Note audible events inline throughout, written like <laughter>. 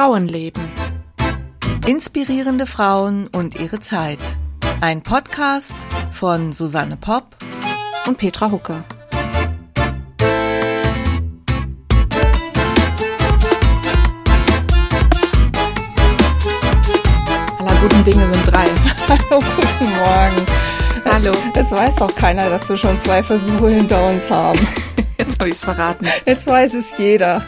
Frauenleben. Inspirierende Frauen und ihre Zeit. Ein Podcast von Susanne Popp und Petra Hucke. Aller guten Dinge sind drei. Hallo, <laughs> guten Morgen. Hallo. Es weiß doch keiner, dass wir schon zwei Versuche hinter uns haben. Jetzt habe ich es verraten. Jetzt weiß es jeder.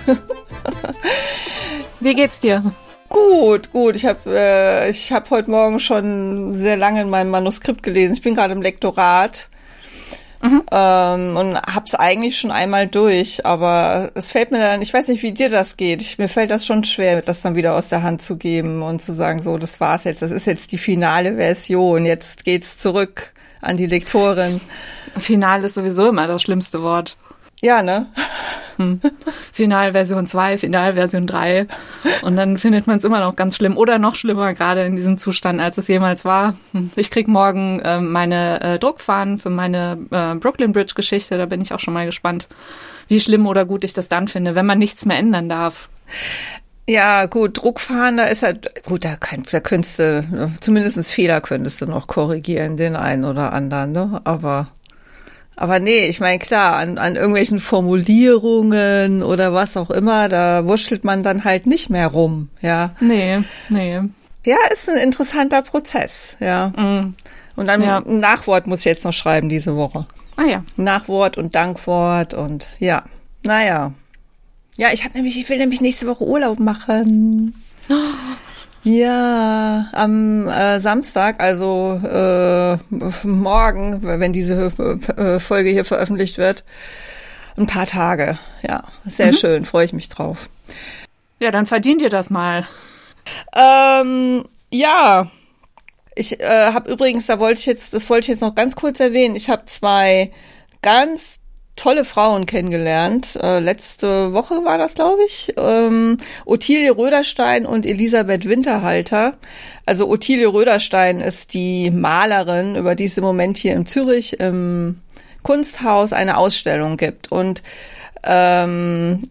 Wie geht's dir? Gut, gut. Ich habe äh, ich hab heute Morgen schon sehr lange in meinem Manuskript gelesen. Ich bin gerade im Lektorat. Mhm. Ähm, und hab's eigentlich schon einmal durch, aber es fällt mir dann, ich weiß nicht, wie dir das geht. Ich, mir fällt das schon schwer, das dann wieder aus der Hand zu geben und zu sagen, so, das war's jetzt, das ist jetzt die finale Version, jetzt geht's zurück an die Lektorin. Final ist sowieso immer das schlimmste Wort. Ja, ne? Hm. Finalversion 2, Finalversion 3. Und dann findet man es immer noch ganz schlimm oder noch schlimmer, gerade in diesem Zustand, als es jemals war. Hm. Ich krieg morgen äh, meine äh, Druckfahnen für meine äh, Brooklyn Bridge Geschichte. Da bin ich auch schon mal gespannt, wie schlimm oder gut ich das dann finde, wenn man nichts mehr ändern darf. Ja, gut, Druckfahren, da ist halt, gut, da, kann, da könntest du, zumindest Fehler könntest du noch korrigieren, den einen oder anderen, ne? Aber aber nee, ich meine, klar, an, an irgendwelchen Formulierungen oder was auch immer, da wurschtelt man dann halt nicht mehr rum, ja. Nee, nee. Ja, ist ein interessanter Prozess, ja. Mm. Und dann ja. ein Nachwort muss ich jetzt noch schreiben diese Woche. Ah ja. Nachwort und Dankwort und ja. Naja. Ja, ich habe nämlich, ich will nämlich nächste Woche Urlaub machen. Ja, am äh, Samstag, also äh, morgen, wenn diese äh, Folge hier veröffentlicht wird, ein paar Tage. Ja, sehr mhm. schön, freue ich mich drauf. Ja, dann verdient ihr das mal. Ähm, ja, ich äh, habe übrigens, da wollte ich jetzt, das wollte ich jetzt noch ganz kurz erwähnen. Ich habe zwei ganz tolle Frauen kennengelernt. Äh, letzte Woche war das, glaube ich. Ähm, Ottilie Röderstein und Elisabeth Winterhalter. Also Ottilie Röderstein ist die Malerin, über die es im Moment hier in Zürich im Kunsthaus eine Ausstellung gibt. Und ähm,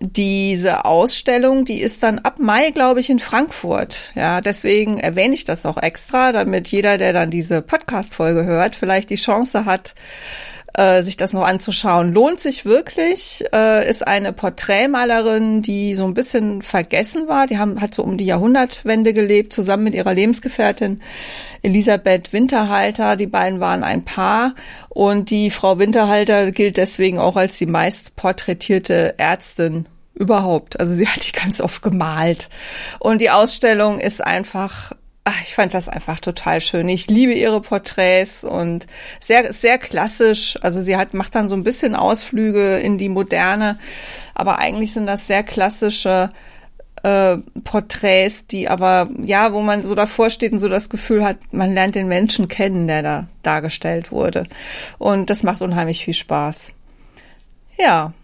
diese Ausstellung, die ist dann ab Mai, glaube ich, in Frankfurt. Ja, deswegen erwähne ich das auch extra, damit jeder, der dann diese Podcast-Folge hört, vielleicht die Chance hat, äh, sich das noch anzuschauen. Lohnt sich wirklich, äh, ist eine Porträtmalerin, die so ein bisschen vergessen war. Die haben, hat so um die Jahrhundertwende gelebt, zusammen mit ihrer Lebensgefährtin Elisabeth Winterhalter. Die beiden waren ein Paar und die Frau Winterhalter gilt deswegen auch als die meist porträtierte Ärztin überhaupt. Also sie hat die ganz oft gemalt. Und die Ausstellung ist einfach ach, ich fand das einfach total schön. Ich liebe ihre Porträts und sehr, sehr klassisch. Also sie hat, macht dann so ein bisschen Ausflüge in die Moderne, aber eigentlich sind das sehr klassische äh, Porträts, die aber, ja, wo man so davor steht und so das Gefühl hat, man lernt den Menschen kennen, der da dargestellt wurde. Und das macht unheimlich viel Spaß. Ja.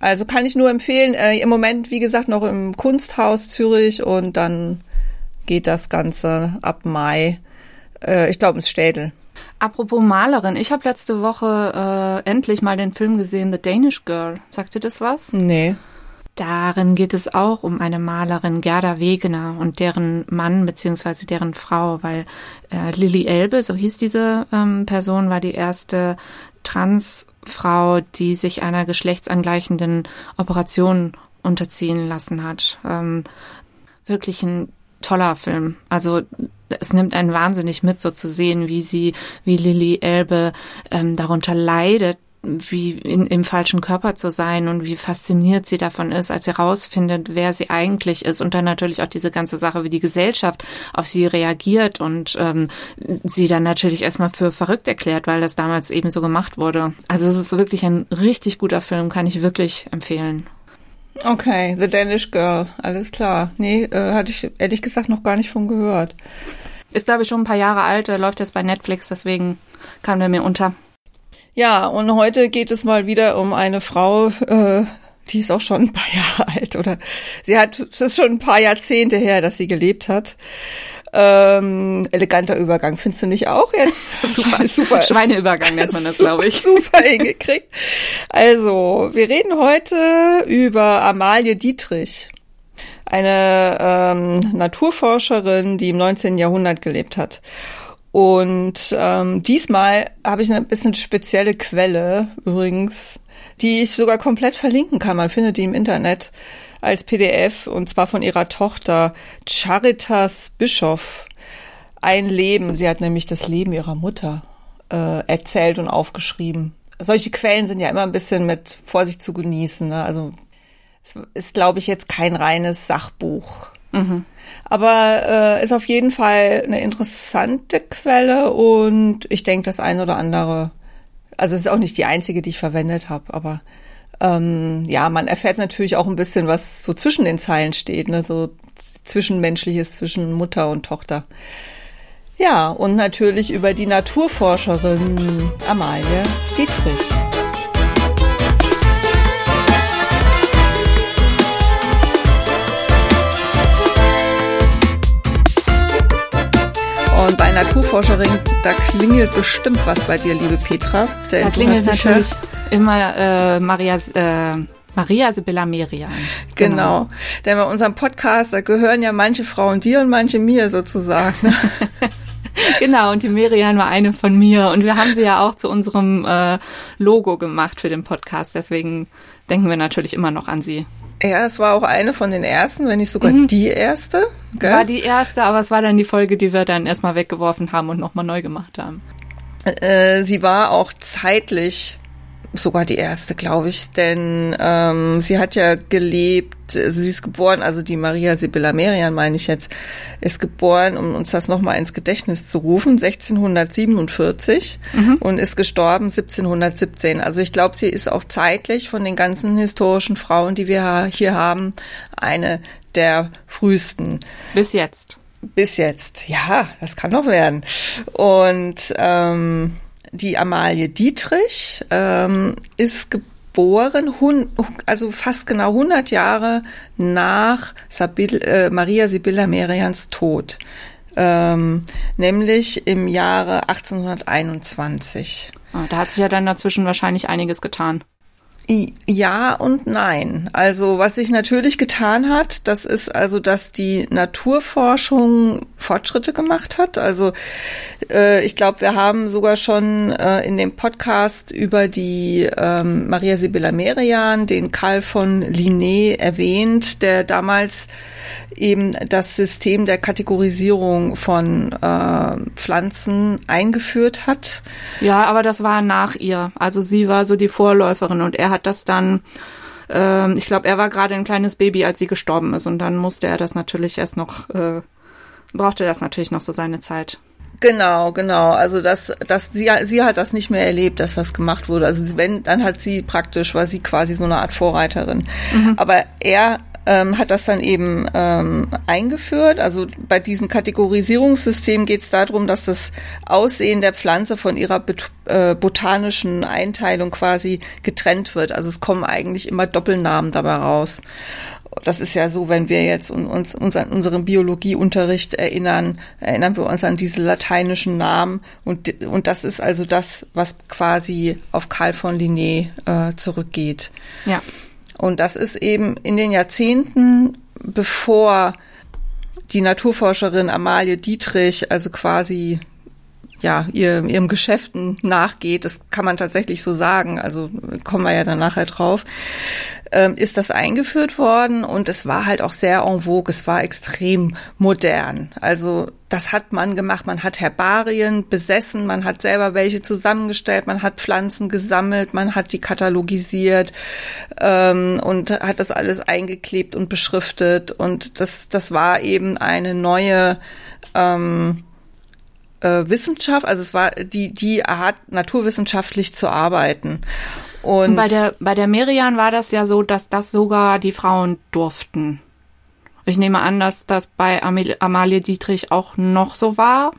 Also kann ich nur empfehlen, äh, im Moment, wie gesagt, noch im Kunsthaus Zürich und dann geht das Ganze ab Mai. Äh, ich glaube, ins Städel. Apropos Malerin, ich habe letzte Woche äh, endlich mal den Film gesehen, The Danish Girl. Sagt dir das was? Nee. Darin geht es auch um eine Malerin, Gerda Wegener, und deren Mann beziehungsweise deren Frau, weil äh, Lilly Elbe, so hieß diese ähm, Person, war die erste Transfrau, die sich einer geschlechtsangleichenden Operation unterziehen lassen hat. Ähm, wirklich ein toller Film. Also es nimmt einen wahnsinnig mit, so zu sehen, wie sie, wie Lilly Elbe ähm, darunter leidet, wie in, im falschen Körper zu sein und wie fasziniert sie davon ist, als sie rausfindet, wer sie eigentlich ist und dann natürlich auch diese ganze Sache, wie die Gesellschaft auf sie reagiert und ähm, sie dann natürlich erstmal für verrückt erklärt, weil das damals eben so gemacht wurde. Also es ist wirklich ein richtig guter Film, kann ich wirklich empfehlen. Okay, The Danish Girl, alles klar. Nee, äh, hatte ich ehrlich gesagt noch gar nicht von gehört. Ist, glaube ich, schon ein paar Jahre alt, läuft jetzt bei Netflix, deswegen kam der mir unter. Ja, und heute geht es mal wieder um eine Frau, äh, die ist auch schon ein paar <laughs> Jahre alt, oder sie hat, es ist schon ein paar Jahrzehnte her, dass sie gelebt hat. Ähm, eleganter Übergang, findest du nicht auch jetzt? <laughs> super, super. Schweineübergang nennt man das, glaube ich. <laughs> Super hingekriegt. Also, wir reden heute über Amalie Dietrich. eine ähm, Naturforscherin, die im 19. Jahrhundert gelebt hat. Und ähm, diesmal habe ich eine bisschen spezielle Quelle übrigens, die ich sogar komplett verlinken kann. Man findet die im Internet als PDF und zwar von ihrer Tochter Charitas Bischof. Ein Leben. Sie hat nämlich das Leben ihrer Mutter äh, erzählt und aufgeschrieben. Solche Quellen sind ja immer ein bisschen mit Vorsicht zu genießen. Ne? Also es ist, glaube ich, jetzt kein reines Sachbuch. Mhm. Aber äh, ist auf jeden Fall eine interessante Quelle und ich denke, das eine oder andere, also es ist auch nicht die einzige, die ich verwendet habe, aber ähm, ja, man erfährt natürlich auch ein bisschen, was so zwischen den Zeilen steht, ne? so zwischenmenschliches zwischen Mutter und Tochter. Ja, und natürlich über die Naturforscherin Amalie Dietrich. Und bei Naturforscherin, da klingelt bestimmt was bei dir, liebe Petra. Denn da klingelt natürlich immer äh, Maria, äh, Maria Sibylla Merian. Genau. genau. Denn bei unserem Podcast, da gehören ja manche Frauen dir und manche mir sozusagen. Ne? <laughs> genau, und die Merian war eine von mir. Und wir haben sie ja auch zu unserem äh, Logo gemacht für den Podcast. Deswegen denken wir natürlich immer noch an sie. Ja, es war auch eine von den ersten, wenn nicht sogar mhm. die erste. Gell? War die erste, aber es war dann die Folge, die wir dann erstmal weggeworfen haben und nochmal neu gemacht haben. Äh, sie war auch zeitlich sogar die erste, glaube ich, denn ähm, sie hat ja gelebt, also sie ist geboren, also die Maria Sibylla Merian, meine ich jetzt, ist geboren, um uns das nochmal ins Gedächtnis zu rufen, 1647 mhm. und ist gestorben 1717. Also ich glaube, sie ist auch zeitlich von den ganzen historischen Frauen, die wir hier haben, eine der frühesten. Bis jetzt. Bis jetzt, ja, das kann noch werden. Und ähm, die Amalie Dietrich ähm, ist geboren, also fast genau 100 Jahre nach Sabil, äh, Maria Sibylla Merians Tod, ähm, nämlich im Jahre 1821. Ah, da hat sich ja dann dazwischen wahrscheinlich einiges getan. Ja und nein. Also was sich natürlich getan hat, das ist also, dass die Naturforschung Fortschritte gemacht hat. Also äh, ich glaube, wir haben sogar schon äh, in dem Podcast über die ähm, Maria Sibylla Merian, den Karl von Linné erwähnt, der damals eben das System der Kategorisierung von äh, Pflanzen eingeführt hat. Ja, aber das war nach ihr. Also sie war so die Vorläuferin und er hat das dann äh, ich glaube, er war gerade ein kleines Baby, als sie gestorben ist und dann musste er das natürlich erst noch äh, brauchte das natürlich noch so seine Zeit. Genau, genau. Also das, das, sie, sie hat das nicht mehr erlebt, dass das gemacht wurde. Also wenn, dann hat sie praktisch, war sie quasi so eine Art Vorreiterin. Mhm. Aber er ähm, hat das dann eben ähm, eingeführt. Also bei diesem Kategorisierungssystem geht es darum, dass das Aussehen der Pflanze von ihrer äh, botanischen Einteilung quasi getrennt wird. Also es kommen eigentlich immer Doppelnamen dabei raus. Das ist ja so, wenn wir jetzt uns, uns an unseren Biologieunterricht erinnern, erinnern wir uns an diese lateinischen Namen und, und das ist also das, was quasi auf Karl von Linné äh, zurückgeht. Ja. Und das ist eben in den Jahrzehnten, bevor die Naturforscherin Amalie Dietrich, also quasi ja, ihr, ihrem Geschäften nachgeht, das kann man tatsächlich so sagen, also kommen wir ja dann nachher drauf, ähm, ist das eingeführt worden und es war halt auch sehr en vogue, es war extrem modern. Also das hat man gemacht, man hat Herbarien besessen, man hat selber welche zusammengestellt, man hat Pflanzen gesammelt, man hat die katalogisiert ähm, und hat das alles eingeklebt und beschriftet und das, das war eben eine neue ähm, äh, Wissenschaft, also es war die, die Art, naturwissenschaftlich zu arbeiten. Und, Und bei der, bei der Merian war das ja so, dass das sogar die Frauen durften. Ich nehme an, dass das bei Amalie Dietrich auch noch so war.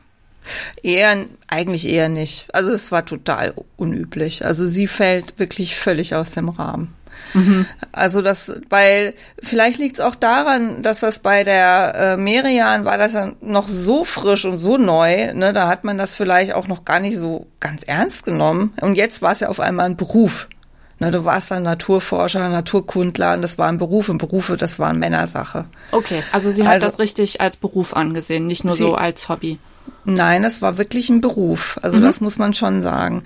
Eher, eigentlich eher nicht. Also es war total unüblich. Also sie fällt wirklich völlig aus dem Rahmen. Mhm. Also das, weil vielleicht liegt es auch daran, dass das bei der äh, Merian war das ja noch so frisch und so neu, ne, da hat man das vielleicht auch noch gar nicht so ganz ernst genommen. Und jetzt war es ja auf einmal ein Beruf. Ne, du warst dann Naturforscher, Naturkundler und das waren Berufe. Und Berufe, das waren Männersache. Okay, also sie hat also, das richtig als Beruf angesehen, nicht nur sie, so als Hobby. Nein, es war wirklich ein Beruf. Also mhm. das muss man schon sagen.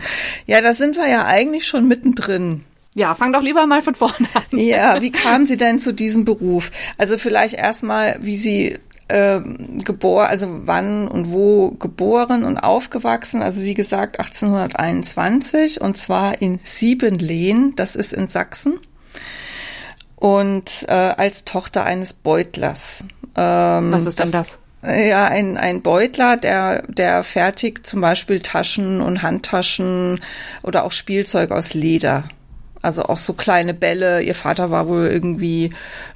Ja, da sind wir ja eigentlich schon mittendrin. Ja, fang doch lieber mal von vorne an. Ja, wie kam sie denn zu diesem Beruf? Also vielleicht erstmal, wie sie äh, geboren, also wann und wo geboren und aufgewachsen. Also wie gesagt 1821 und zwar in Siebenlehn, das ist in Sachsen. Und äh, als Tochter eines Beutlers. Ähm, Was ist denn das? Ja, ein, ein Beutler, der, der fertigt zum Beispiel Taschen und Handtaschen oder auch Spielzeug aus Leder. Also auch so kleine Bälle. Ihr Vater war wohl irgendwie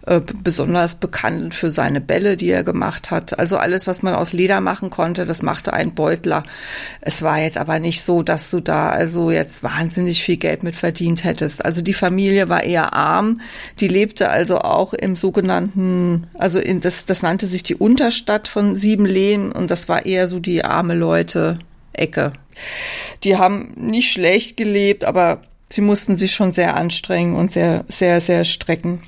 äh, besonders bekannt für seine Bälle, die er gemacht hat. Also alles, was man aus Leder machen konnte, das machte ein Beutler. Es war jetzt aber nicht so, dass du da also jetzt wahnsinnig viel Geld mit verdient hättest. Also die Familie war eher arm. Die lebte also auch im sogenannten, also in das, das nannte sich die Unterstadt von Siebenlehen und das war eher so die arme Leute Ecke. Die haben nicht schlecht gelebt, aber sie mussten sich schon sehr anstrengen und sehr, sehr, sehr strecken.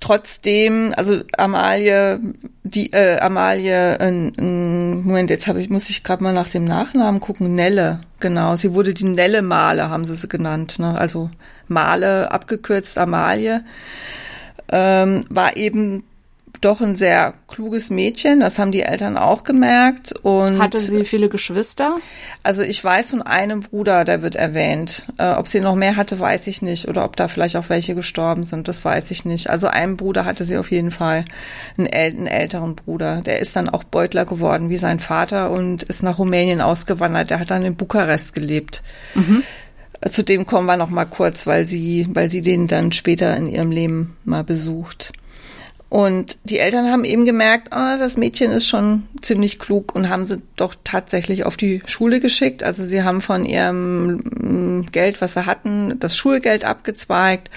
Trotzdem, also Amalie, die äh, Amalie, äh, Moment, jetzt habe ich muss ich gerade mal nach dem Nachnamen gucken. Nelle, genau. Sie wurde die Nelle Male, haben sie sie genannt. Ne? Also Male abgekürzt Amalie ähm, war eben doch ein sehr kluges Mädchen. Das haben die Eltern auch gemerkt. Und Hatte sie viele Geschwister? Also ich weiß von einem Bruder, der wird erwähnt. Äh, ob sie noch mehr hatte, weiß ich nicht. Oder ob da vielleicht auch welche gestorben sind, das weiß ich nicht. Also einen Bruder hatte sie auf jeden Fall, einen, äl einen älteren Bruder. Der ist dann auch Beutler geworden wie sein Vater und ist nach Rumänien ausgewandert. Der hat dann in Bukarest gelebt. Mhm. Zu dem kommen wir noch mal kurz, weil sie, weil sie den dann später in ihrem Leben mal besucht. Und die Eltern haben eben gemerkt, ah, das Mädchen ist schon ziemlich klug und haben sie doch tatsächlich auf die Schule geschickt. Also sie haben von ihrem mm, Geld, was sie hatten, das Schulgeld abgezweigt.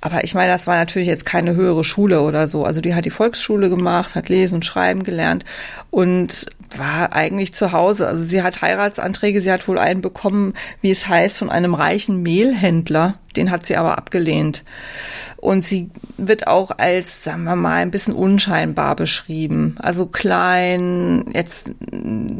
Aber ich meine, das war natürlich jetzt keine höhere Schule oder so. Also die hat die Volksschule gemacht, hat lesen und schreiben gelernt und war eigentlich zu Hause. Also sie hat Heiratsanträge, sie hat wohl einen bekommen, wie es heißt, von einem reichen Mehlhändler. Den hat sie aber abgelehnt. Und sie wird auch als, sagen wir mal, ein bisschen unscheinbar beschrieben. Also klein, jetzt,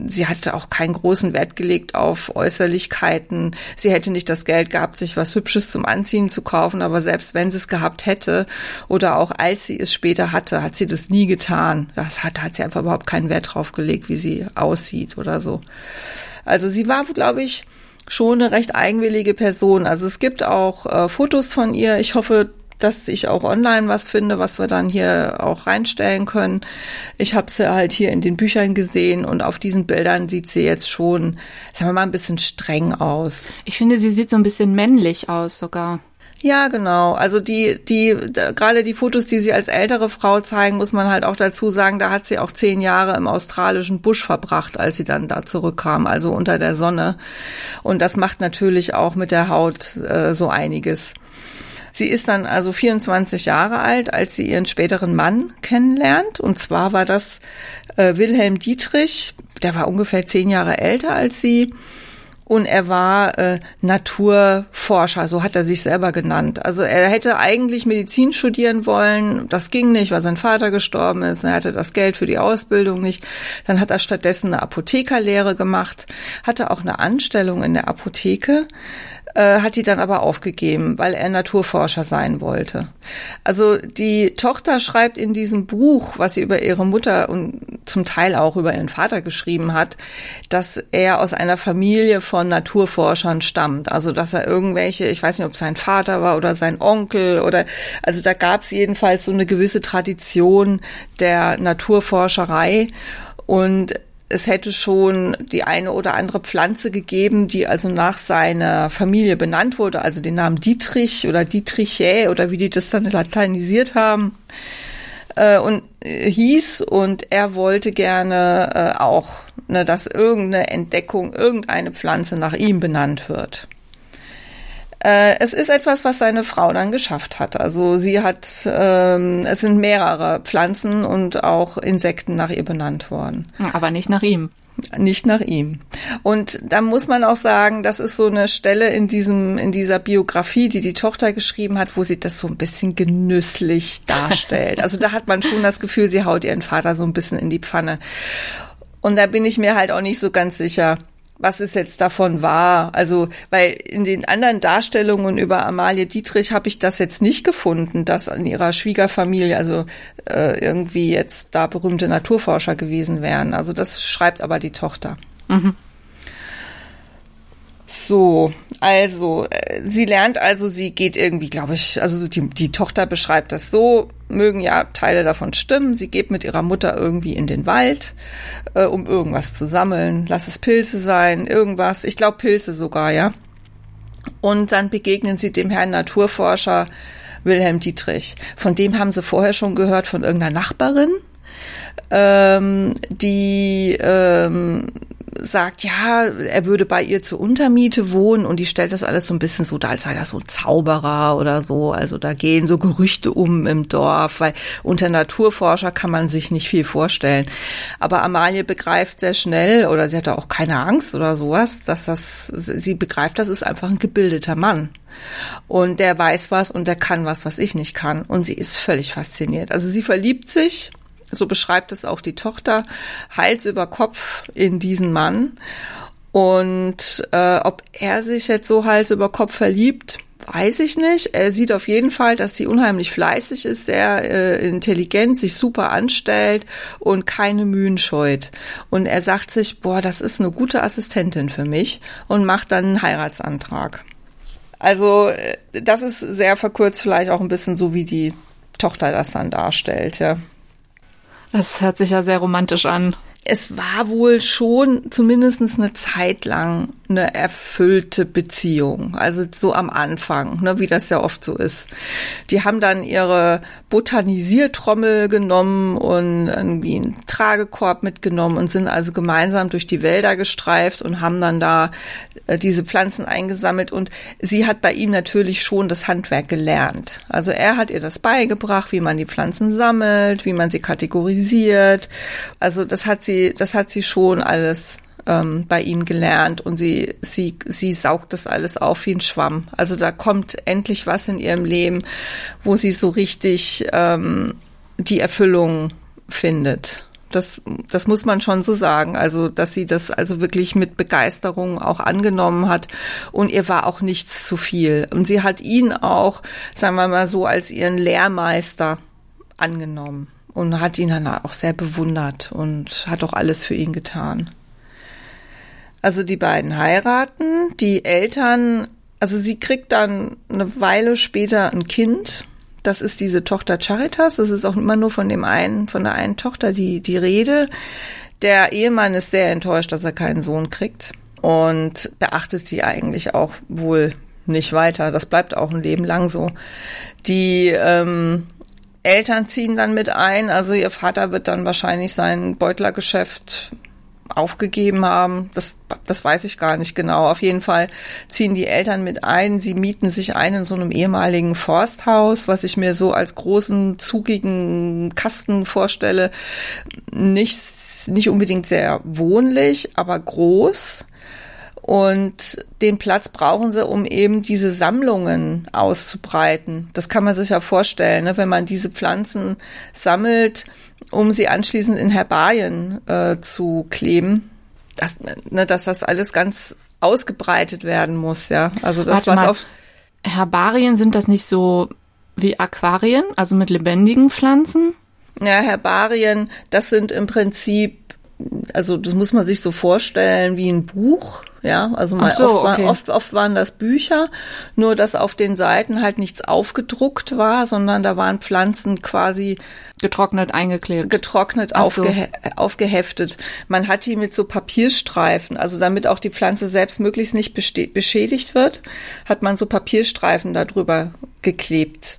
sie hatte auch keinen großen Wert gelegt auf Äußerlichkeiten. Sie hätte nicht das Geld gehabt, sich was Hübsches zum Anziehen zu kaufen, aber selbst wenn sie es gehabt hätte oder auch als sie es später hatte, hat sie das nie getan. Das hat, hat sie einfach überhaupt keinen Wert drauf gelegt, wie sie aussieht oder so. Also sie war, glaube ich, schon eine recht eigenwillige Person. Also es gibt auch äh, Fotos von ihr. Ich hoffe, dass ich auch online was finde, was wir dann hier auch reinstellen können. Ich habe sie halt hier in den Büchern gesehen und auf diesen Bildern sieht sie jetzt schon, sagen wir mal, ein bisschen streng aus. Ich finde, sie sieht so ein bisschen männlich aus sogar. Ja, genau. Also die, die, gerade die Fotos, die sie als ältere Frau zeigen, muss man halt auch dazu sagen, da hat sie auch zehn Jahre im australischen Busch verbracht, als sie dann da zurückkam, also unter der Sonne. Und das macht natürlich auch mit der Haut äh, so einiges. Sie ist dann also 24 Jahre alt, als sie ihren späteren Mann kennenlernt. Und zwar war das äh, Wilhelm Dietrich, der war ungefähr zehn Jahre älter als sie. Und er war äh, Naturforscher, so hat er sich selber genannt. Also er hätte eigentlich Medizin studieren wollen, das ging nicht, weil sein Vater gestorben ist. Er hatte das Geld für die Ausbildung nicht. Dann hat er stattdessen eine Apothekerlehre gemacht, hatte auch eine Anstellung in der Apotheke äh, hat die dann aber aufgegeben, weil er Naturforscher sein wollte. Also die Tochter schreibt in diesem Buch, was sie über ihre Mutter und zum Teil auch über ihren Vater geschrieben hat, dass er aus einer Familie von Naturforschern stammt. Also dass er irgendwelche, ich weiß nicht, ob sein Vater war oder sein Onkel oder also da gab es jedenfalls so eine gewisse Tradition der Naturforscherei und es hätte schon die eine oder andere Pflanze gegeben, die also nach seiner Familie benannt wurde, also den Namen Dietrich oder Dietrichä oder wie die das dann lateinisiert haben äh, und äh, hieß und er wollte gerne äh, auch, ne, dass irgendeine Entdeckung, irgendeine Pflanze nach ihm benannt wird. Äh, es ist etwas, was seine Frau dann geschafft hat. Also sie hat, ähm, es sind mehrere Pflanzen und auch Insekten nach ihr benannt worden. Aber nicht nach ihm. Nicht nach ihm. Und da muss man auch sagen, das ist so eine Stelle in diesem, in dieser Biografie, die die Tochter geschrieben hat, wo sie das so ein bisschen genüsslich darstellt. Also da hat man schon das Gefühl, sie haut ihren Vater so ein bisschen in die Pfanne. Und da bin ich mir halt auch nicht so ganz sicher, was es jetzt davon war. Also, weil in den anderen Darstellungen über Amalie Dietrich habe ich das jetzt nicht gefunden, dass an ihrer Schwiegerfamilie also äh, irgendwie jetzt da berühmte Naturforscher gewesen wären. Also das schreibt aber die Tochter. Mhm. So, also, äh, sie lernt also, sie geht irgendwie, glaube ich, also die, die Tochter beschreibt das so, mögen ja Teile davon stimmen. Sie geht mit ihrer Mutter irgendwie in den Wald, äh, um irgendwas zu sammeln. Lass es Pilze sein, irgendwas. Ich glaube Pilze sogar, ja. Und dann begegnen sie dem Herrn Naturforscher Wilhelm Dietrich. Von dem haben sie vorher schon gehört, von irgendeiner Nachbarin, ähm, die ähm, sagt, ja, er würde bei ihr zur Untermiete wohnen und die stellt das alles so ein bisschen so da, als sei das so ein Zauberer oder so. Also da gehen so Gerüchte um im Dorf, weil unter Naturforscher kann man sich nicht viel vorstellen. Aber Amalie begreift sehr schnell, oder sie hatte auch keine Angst oder sowas, dass das, sie begreift, das ist einfach ein gebildeter Mann. Und der weiß was und der kann was, was ich nicht kann. Und sie ist völlig fasziniert. Also sie verliebt sich so beschreibt es auch die Tochter, Hals über Kopf in diesen Mann. Und äh, ob er sich jetzt so Hals über Kopf verliebt, weiß ich nicht. Er sieht auf jeden Fall, dass sie unheimlich fleißig ist, sehr äh, intelligent, sich super anstellt und keine Mühen scheut. Und er sagt sich, boah, das ist eine gute Assistentin für mich und macht dann einen Heiratsantrag. Also äh, das ist sehr verkürzt vielleicht auch ein bisschen so, wie die Tochter das dann darstellt, ja. Das hört sich ja sehr romantisch an. Es war wohl schon zumindest eine Zeit lang eine erfüllte Beziehung. Also so am Anfang, ne, wie das ja oft so ist. Die haben dann ihre Botanisiertrommel genommen und irgendwie einen Tragekorb mitgenommen und sind also gemeinsam durch die Wälder gestreift und haben dann da äh, diese Pflanzen eingesammelt und sie hat bei ihm natürlich schon das Handwerk gelernt. Also er hat ihr das beigebracht, wie man die Pflanzen sammelt, wie man sie kategorisiert. Also das hat sie, das hat sie schon alles ähm, bei ihm gelernt und sie, sie, sie saugt das alles auf wie ein Schwamm. Also da kommt endlich was in ihrem Leben, wo sie so richtig ähm, die Erfüllung findet. Das, das muss man schon so sagen. Also, dass sie das also wirklich mit Begeisterung auch angenommen hat. Und ihr war auch nichts zu viel. Und sie hat ihn auch, sagen wir mal so, als ihren Lehrmeister angenommen und hat ihn dann auch sehr bewundert und hat auch alles für ihn getan. Also die beiden heiraten, die Eltern, also sie kriegt dann eine Weile später ein Kind. Das ist diese Tochter Charitas. Das ist auch immer nur von dem einen, von der einen Tochter die, die Rede. Der Ehemann ist sehr enttäuscht, dass er keinen Sohn kriegt und beachtet sie eigentlich auch wohl nicht weiter. Das bleibt auch ein Leben lang so. Die ähm, Eltern ziehen dann mit ein. Also ihr Vater wird dann wahrscheinlich sein Beutlergeschäft aufgegeben haben. Das, das weiß ich gar nicht genau. Auf jeden Fall ziehen die Eltern mit ein. Sie mieten sich ein in so einem ehemaligen Forsthaus, was ich mir so als großen, zugigen Kasten vorstelle. Nicht, nicht unbedingt sehr wohnlich, aber groß. Und den Platz brauchen sie, um eben diese Sammlungen auszubreiten. Das kann man sich ja vorstellen, ne? wenn man diese Pflanzen sammelt, um sie anschließend in Herbarien äh, zu kleben, dass, ne, dass das alles ganz ausgebreitet werden muss, ja. Also das was auf Herbarien sind das nicht so wie Aquarien, also mit lebendigen Pflanzen? Ja, Herbarien, das sind im Prinzip also das muss man sich so vorstellen wie ein Buch, ja, also mal so, oft, okay. oft, oft waren das Bücher, nur dass auf den Seiten halt nichts aufgedruckt war, sondern da waren Pflanzen quasi getrocknet eingeklebt, getrocknet aufge, aufgeheftet. Man hat die mit so Papierstreifen, also damit auch die Pflanze selbst möglichst nicht beschädigt wird, hat man so Papierstreifen darüber geklebt.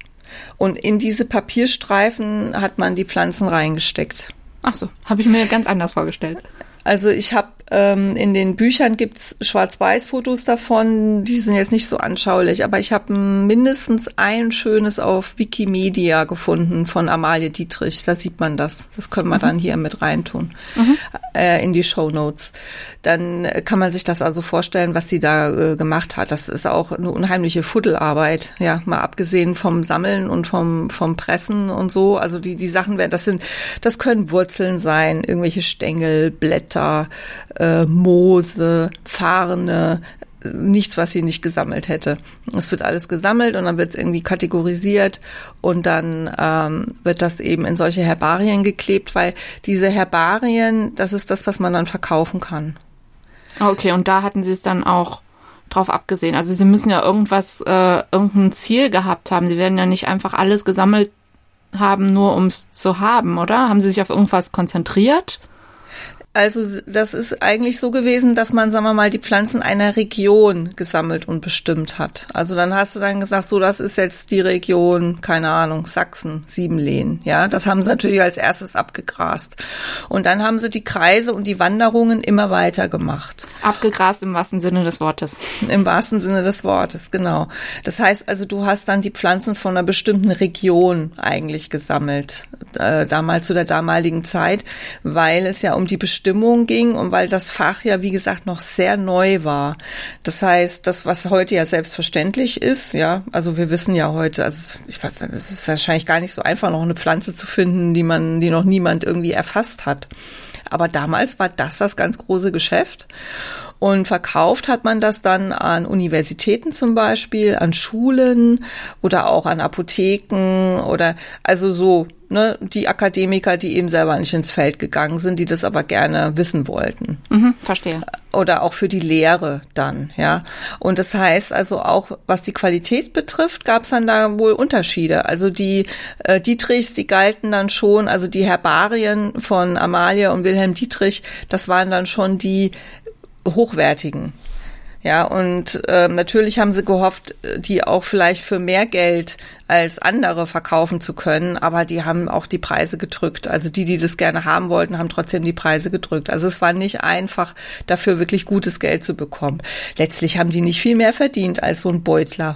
Und in diese Papierstreifen hat man die Pflanzen reingesteckt. Ach so, habe ich mir ganz anders vorgestellt. Also ich habe ähm, in den Büchern gibt's Schwarz-Weiß-Fotos davon. Die sind jetzt nicht so anschaulich, aber ich habe mindestens ein schönes auf Wikimedia gefunden von Amalie Dietrich. Da sieht man das. Das können wir mhm. dann hier mit reintun mhm. äh, in die Show Notes. Dann kann man sich das also vorstellen, was sie da äh, gemacht hat. Das ist auch eine unheimliche Fuddelarbeit. Ja, mal abgesehen vom Sammeln und vom vom Pressen und so. Also die die Sachen werden, das sind, das können Wurzeln sein, irgendwelche Stängel, Blätter äh, Moose, Farne, nichts, was sie nicht gesammelt hätte. Es wird alles gesammelt und dann wird es irgendwie kategorisiert und dann ähm, wird das eben in solche Herbarien geklebt, weil diese Herbarien, das ist das, was man dann verkaufen kann. Okay, und da hatten sie es dann auch drauf abgesehen. Also sie müssen ja irgendwas, äh, irgendein Ziel gehabt haben. Sie werden ja nicht einfach alles gesammelt haben, nur um es zu haben, oder? Haben sie sich auf irgendwas konzentriert? Also das ist eigentlich so gewesen, dass man, sagen wir mal, die Pflanzen einer Region gesammelt und bestimmt hat. Also dann hast du dann gesagt, so das ist jetzt die Region, keine Ahnung, Sachsen, Siebenlehen. Ja, das haben sie natürlich als erstes abgegrast. Und dann haben sie die Kreise und die Wanderungen immer weiter gemacht. Abgegrast im wahrsten Sinne des Wortes. Im wahrsten Sinne des Wortes, genau. Das heißt also, du hast dann die Pflanzen von einer bestimmten Region eigentlich gesammelt, äh, damals zu der damaligen Zeit, weil es ja um die bestimmte Stimmung ging und weil das Fach ja, wie gesagt, noch sehr neu war. Das heißt, das, was heute ja selbstverständlich ist, ja, also wir wissen ja heute, also ich, es ist wahrscheinlich gar nicht so einfach, noch eine Pflanze zu finden, die man, die noch niemand irgendwie erfasst hat. Aber damals war das das ganz große Geschäft. Und verkauft hat man das dann an Universitäten zum Beispiel, an Schulen oder auch an Apotheken oder also so ne, die Akademiker, die eben selber nicht ins Feld gegangen sind, die das aber gerne wissen wollten. Mhm, verstehe. Oder auch für die Lehre dann, ja. Und das heißt also auch, was die Qualität betrifft, gab es dann da wohl Unterschiede. Also die äh, Dietrichs, die galten dann schon, also die Herbarien von Amalia und Wilhelm Dietrich, das waren dann schon die hochwertigen. Ja, und äh, natürlich haben sie gehofft, die auch vielleicht für mehr Geld als andere verkaufen zu können, aber die haben auch die Preise gedrückt. Also die, die das gerne haben wollten, haben trotzdem die Preise gedrückt. Also es war nicht einfach, dafür wirklich gutes Geld zu bekommen. Letztlich haben die nicht viel mehr verdient als so ein Beutler.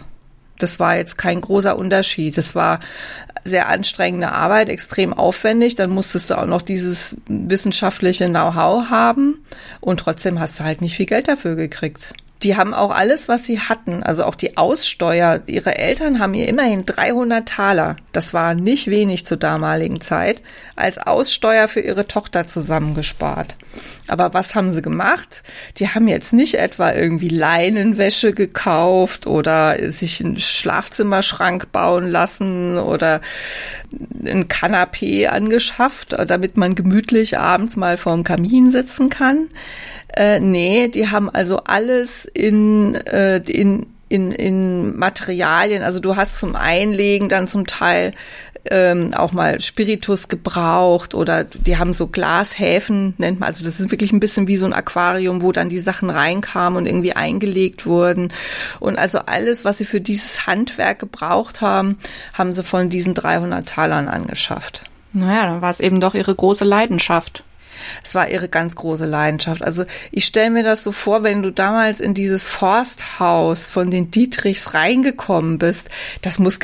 Das war jetzt kein großer Unterschied. Das war sehr anstrengende Arbeit, extrem aufwendig. Dann musstest du auch noch dieses wissenschaftliche Know-how haben und trotzdem hast du halt nicht viel Geld dafür gekriegt die haben auch alles, was sie hatten, also auch die Aussteuer. Ihre Eltern haben ihr immerhin 300 Taler, das war nicht wenig zur damaligen Zeit, als Aussteuer für ihre Tochter zusammengespart. Aber was haben sie gemacht? Die haben jetzt nicht etwa irgendwie Leinenwäsche gekauft oder sich einen Schlafzimmerschrank bauen lassen oder ein Kanapee angeschafft, damit man gemütlich abends mal vorm Kamin sitzen kann äh, nee, die haben also alles in, äh, in, in, in Materialien. Also du hast zum Einlegen dann zum Teil ähm, auch mal Spiritus gebraucht oder die haben so Glashäfen, nennt man. Also das ist wirklich ein bisschen wie so ein Aquarium, wo dann die Sachen reinkamen und irgendwie eingelegt wurden. Und also alles, was sie für dieses Handwerk gebraucht haben, haben sie von diesen 300 Talern angeschafft. Naja, dann war es eben doch ihre große Leidenschaft. Es war ihre ganz große Leidenschaft. Also ich stelle mir das so vor, wenn du damals in dieses Forsthaus von den Dietrichs reingekommen bist, das muss,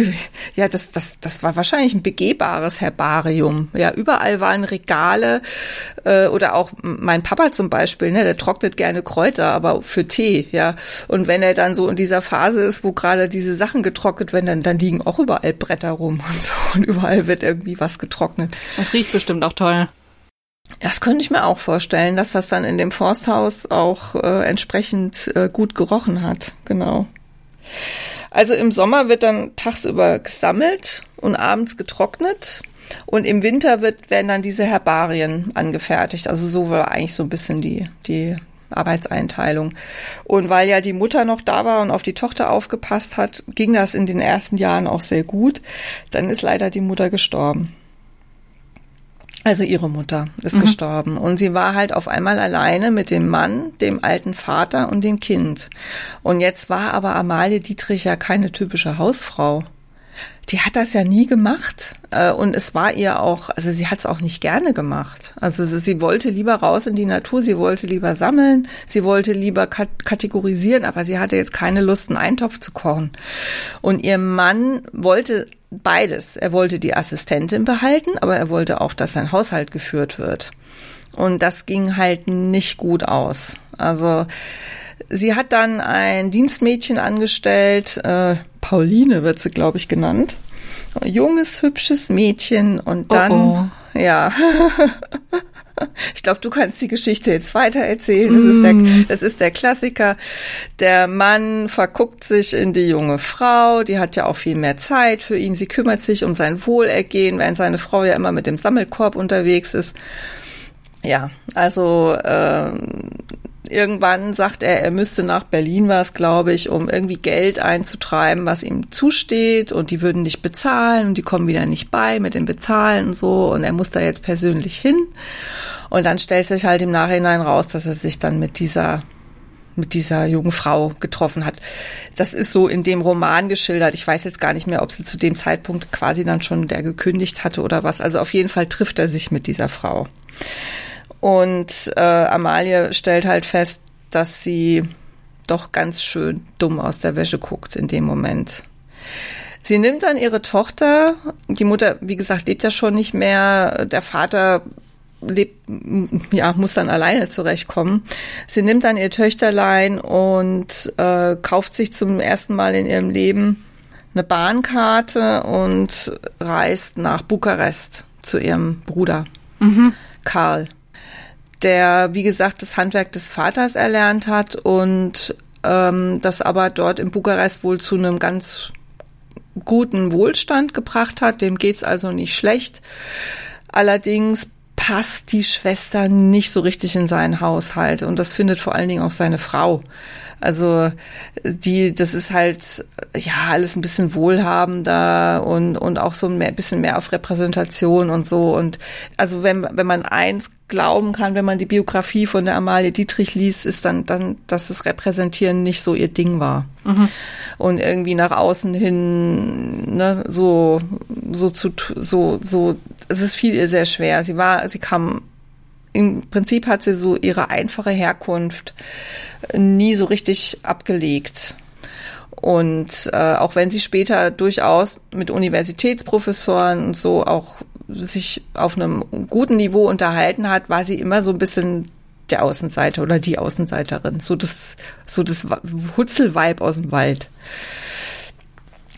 ja, das, das, das war wahrscheinlich ein begehbares Herbarium. Ja, überall waren Regale äh, oder auch mein Papa zum Beispiel, ne, der trocknet gerne Kräuter, aber für Tee, ja. Und wenn er dann so in dieser Phase ist, wo gerade diese Sachen getrocknet werden, dann, dann liegen auch überall Bretter rum und so und überall wird irgendwie was getrocknet. Das riecht bestimmt auch toll. Das könnte ich mir auch vorstellen, dass das dann in dem Forsthaus auch äh, entsprechend äh, gut gerochen hat. Genau. Also im Sommer wird dann tagsüber gesammelt und abends getrocknet. Und im Winter wird, werden dann diese Herbarien angefertigt. Also so war eigentlich so ein bisschen die, die Arbeitseinteilung. Und weil ja die Mutter noch da war und auf die Tochter aufgepasst hat, ging das in den ersten Jahren auch sehr gut. Dann ist leider die Mutter gestorben. Also ihre Mutter ist mhm. gestorben und sie war halt auf einmal alleine mit dem Mann, dem alten Vater und dem Kind. Und jetzt war aber Amalie Dietrich ja keine typische Hausfrau. Die hat das ja nie gemacht äh, und es war ihr auch, also sie hat es auch nicht gerne gemacht. Also sie, sie, wollte lieber raus in die Natur, sie wollte lieber sammeln, sie wollte lieber kat kategorisieren, aber sie hatte jetzt keine Lust, einen Eintopf zu kochen. Und ihr Mann wollte beides. Er wollte die Assistentin behalten, aber er wollte auch, dass sein Haushalt geführt wird. Und das ging halt nicht gut aus. Also sie hat dann ein Dienstmädchen angestellt, äh, Pauline wird sie, glaube ich, genannt. Junges, hübsches Mädchen und dann, oh oh. ja. <laughs> Ich glaube, du kannst die Geschichte jetzt weiter erzählen. Das, mm. ist der, mm. das ist der Klassiker. Der Mann verguckt sich in die junge Frau. Die hat ja auch viel mehr Zeit für ihn. Sie kümmert sich um sein Wohlergehen, während seine Frau ja immer mit dem Sammelkorb unterwegs ist. Ja, also äh, irgendwann sagt er, er müsste nach Berlin was, glaube ich, um irgendwie Geld einzutreiben, was ihm zusteht und die würden nicht bezahlen und die kommen wieder nicht bei mit dem Bezahlen und so und er muss da jetzt persönlich hin und dann stellt sich halt im Nachhinein raus, dass er sich dann mit dieser mit dieser jungen Frau getroffen hat. Das ist so in dem Roman geschildert. Ich weiß jetzt gar nicht mehr, ob sie zu dem Zeitpunkt quasi dann schon der gekündigt hatte oder was. Also auf jeden Fall trifft er sich mit dieser Frau. Und äh, Amalie stellt halt fest, dass sie doch ganz schön dumm aus der Wäsche guckt in dem Moment. Sie nimmt dann ihre Tochter, die Mutter, wie gesagt, lebt ja schon nicht mehr, der Vater lebt, ja, muss dann alleine zurechtkommen. Sie nimmt dann ihr Töchterlein und äh, kauft sich zum ersten Mal in ihrem Leben eine Bahnkarte und reist nach Bukarest zu ihrem Bruder, mhm. Karl der, wie gesagt, das Handwerk des Vaters erlernt hat und ähm, das aber dort in Bukarest wohl zu einem ganz guten Wohlstand gebracht hat. Dem geht's also nicht schlecht. Allerdings passt die Schwester nicht so richtig in seinen Haushalt und das findet vor allen Dingen auch seine Frau. Also die, das ist halt ja alles ein bisschen wohlhabender und und auch so ein mehr, bisschen mehr auf Repräsentation und so und also wenn wenn man eins glauben kann, wenn man die Biografie von der Amalie Dietrich liest, ist dann dann, dass das Repräsentieren nicht so ihr Ding war mhm. und irgendwie nach außen hin ne, so so zu so so es ist viel ihr sehr schwer. Sie war, sie kam im Prinzip hat sie so ihre einfache Herkunft nie so richtig abgelegt. Und äh, auch wenn sie später durchaus mit Universitätsprofessoren und so auch sich auf einem guten Niveau unterhalten hat, war sie immer so ein bisschen der Außenseiter oder die Außenseiterin. So das, so das Hutzelweib aus dem Wald.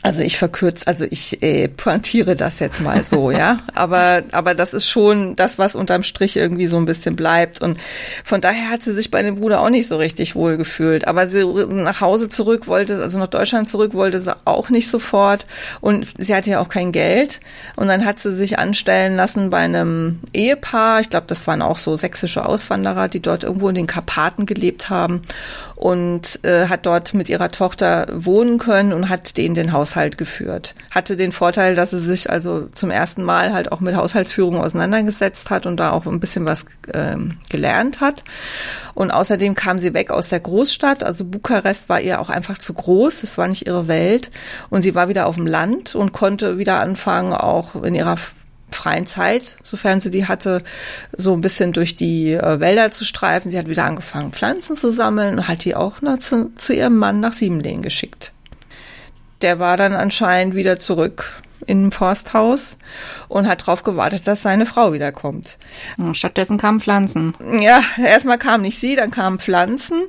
Also ich verkürze, also ich äh, pointiere das jetzt mal so, <laughs> ja. Aber, aber das ist schon das, was unterm Strich irgendwie so ein bisschen bleibt. Und von daher hat sie sich bei dem Bruder auch nicht so richtig wohl gefühlt. Aber sie nach Hause zurück wollte, also nach Deutschland zurück wollte sie auch nicht sofort. Und sie hatte ja auch kein Geld. Und dann hat sie sich anstellen lassen bei einem Ehepaar. Ich glaube, das waren auch so sächsische Auswanderer, die dort irgendwo in den Karpaten gelebt haben und äh, hat dort mit ihrer Tochter wohnen können und hat denen den Haushalt geführt. Hatte den Vorteil, dass sie sich also zum ersten Mal halt auch mit Haushaltsführung auseinandergesetzt hat und da auch ein bisschen was äh, gelernt hat. Und außerdem kam sie weg aus der Großstadt. Also Bukarest war ihr auch einfach zu groß. Es war nicht ihre Welt. Und sie war wieder auf dem Land und konnte wieder anfangen, auch in ihrer freien Zeit, sofern sie die hatte, so ein bisschen durch die äh, Wälder zu streifen. Sie hat wieder angefangen, Pflanzen zu sammeln und hat die auch na, zu, zu ihrem Mann nach Siebenlehen geschickt. Der war dann anscheinend wieder zurück im Forsthaus und hat darauf gewartet, dass seine Frau wiederkommt. Stattdessen kamen Pflanzen. Ja, erstmal kam nicht sie, dann kamen Pflanzen.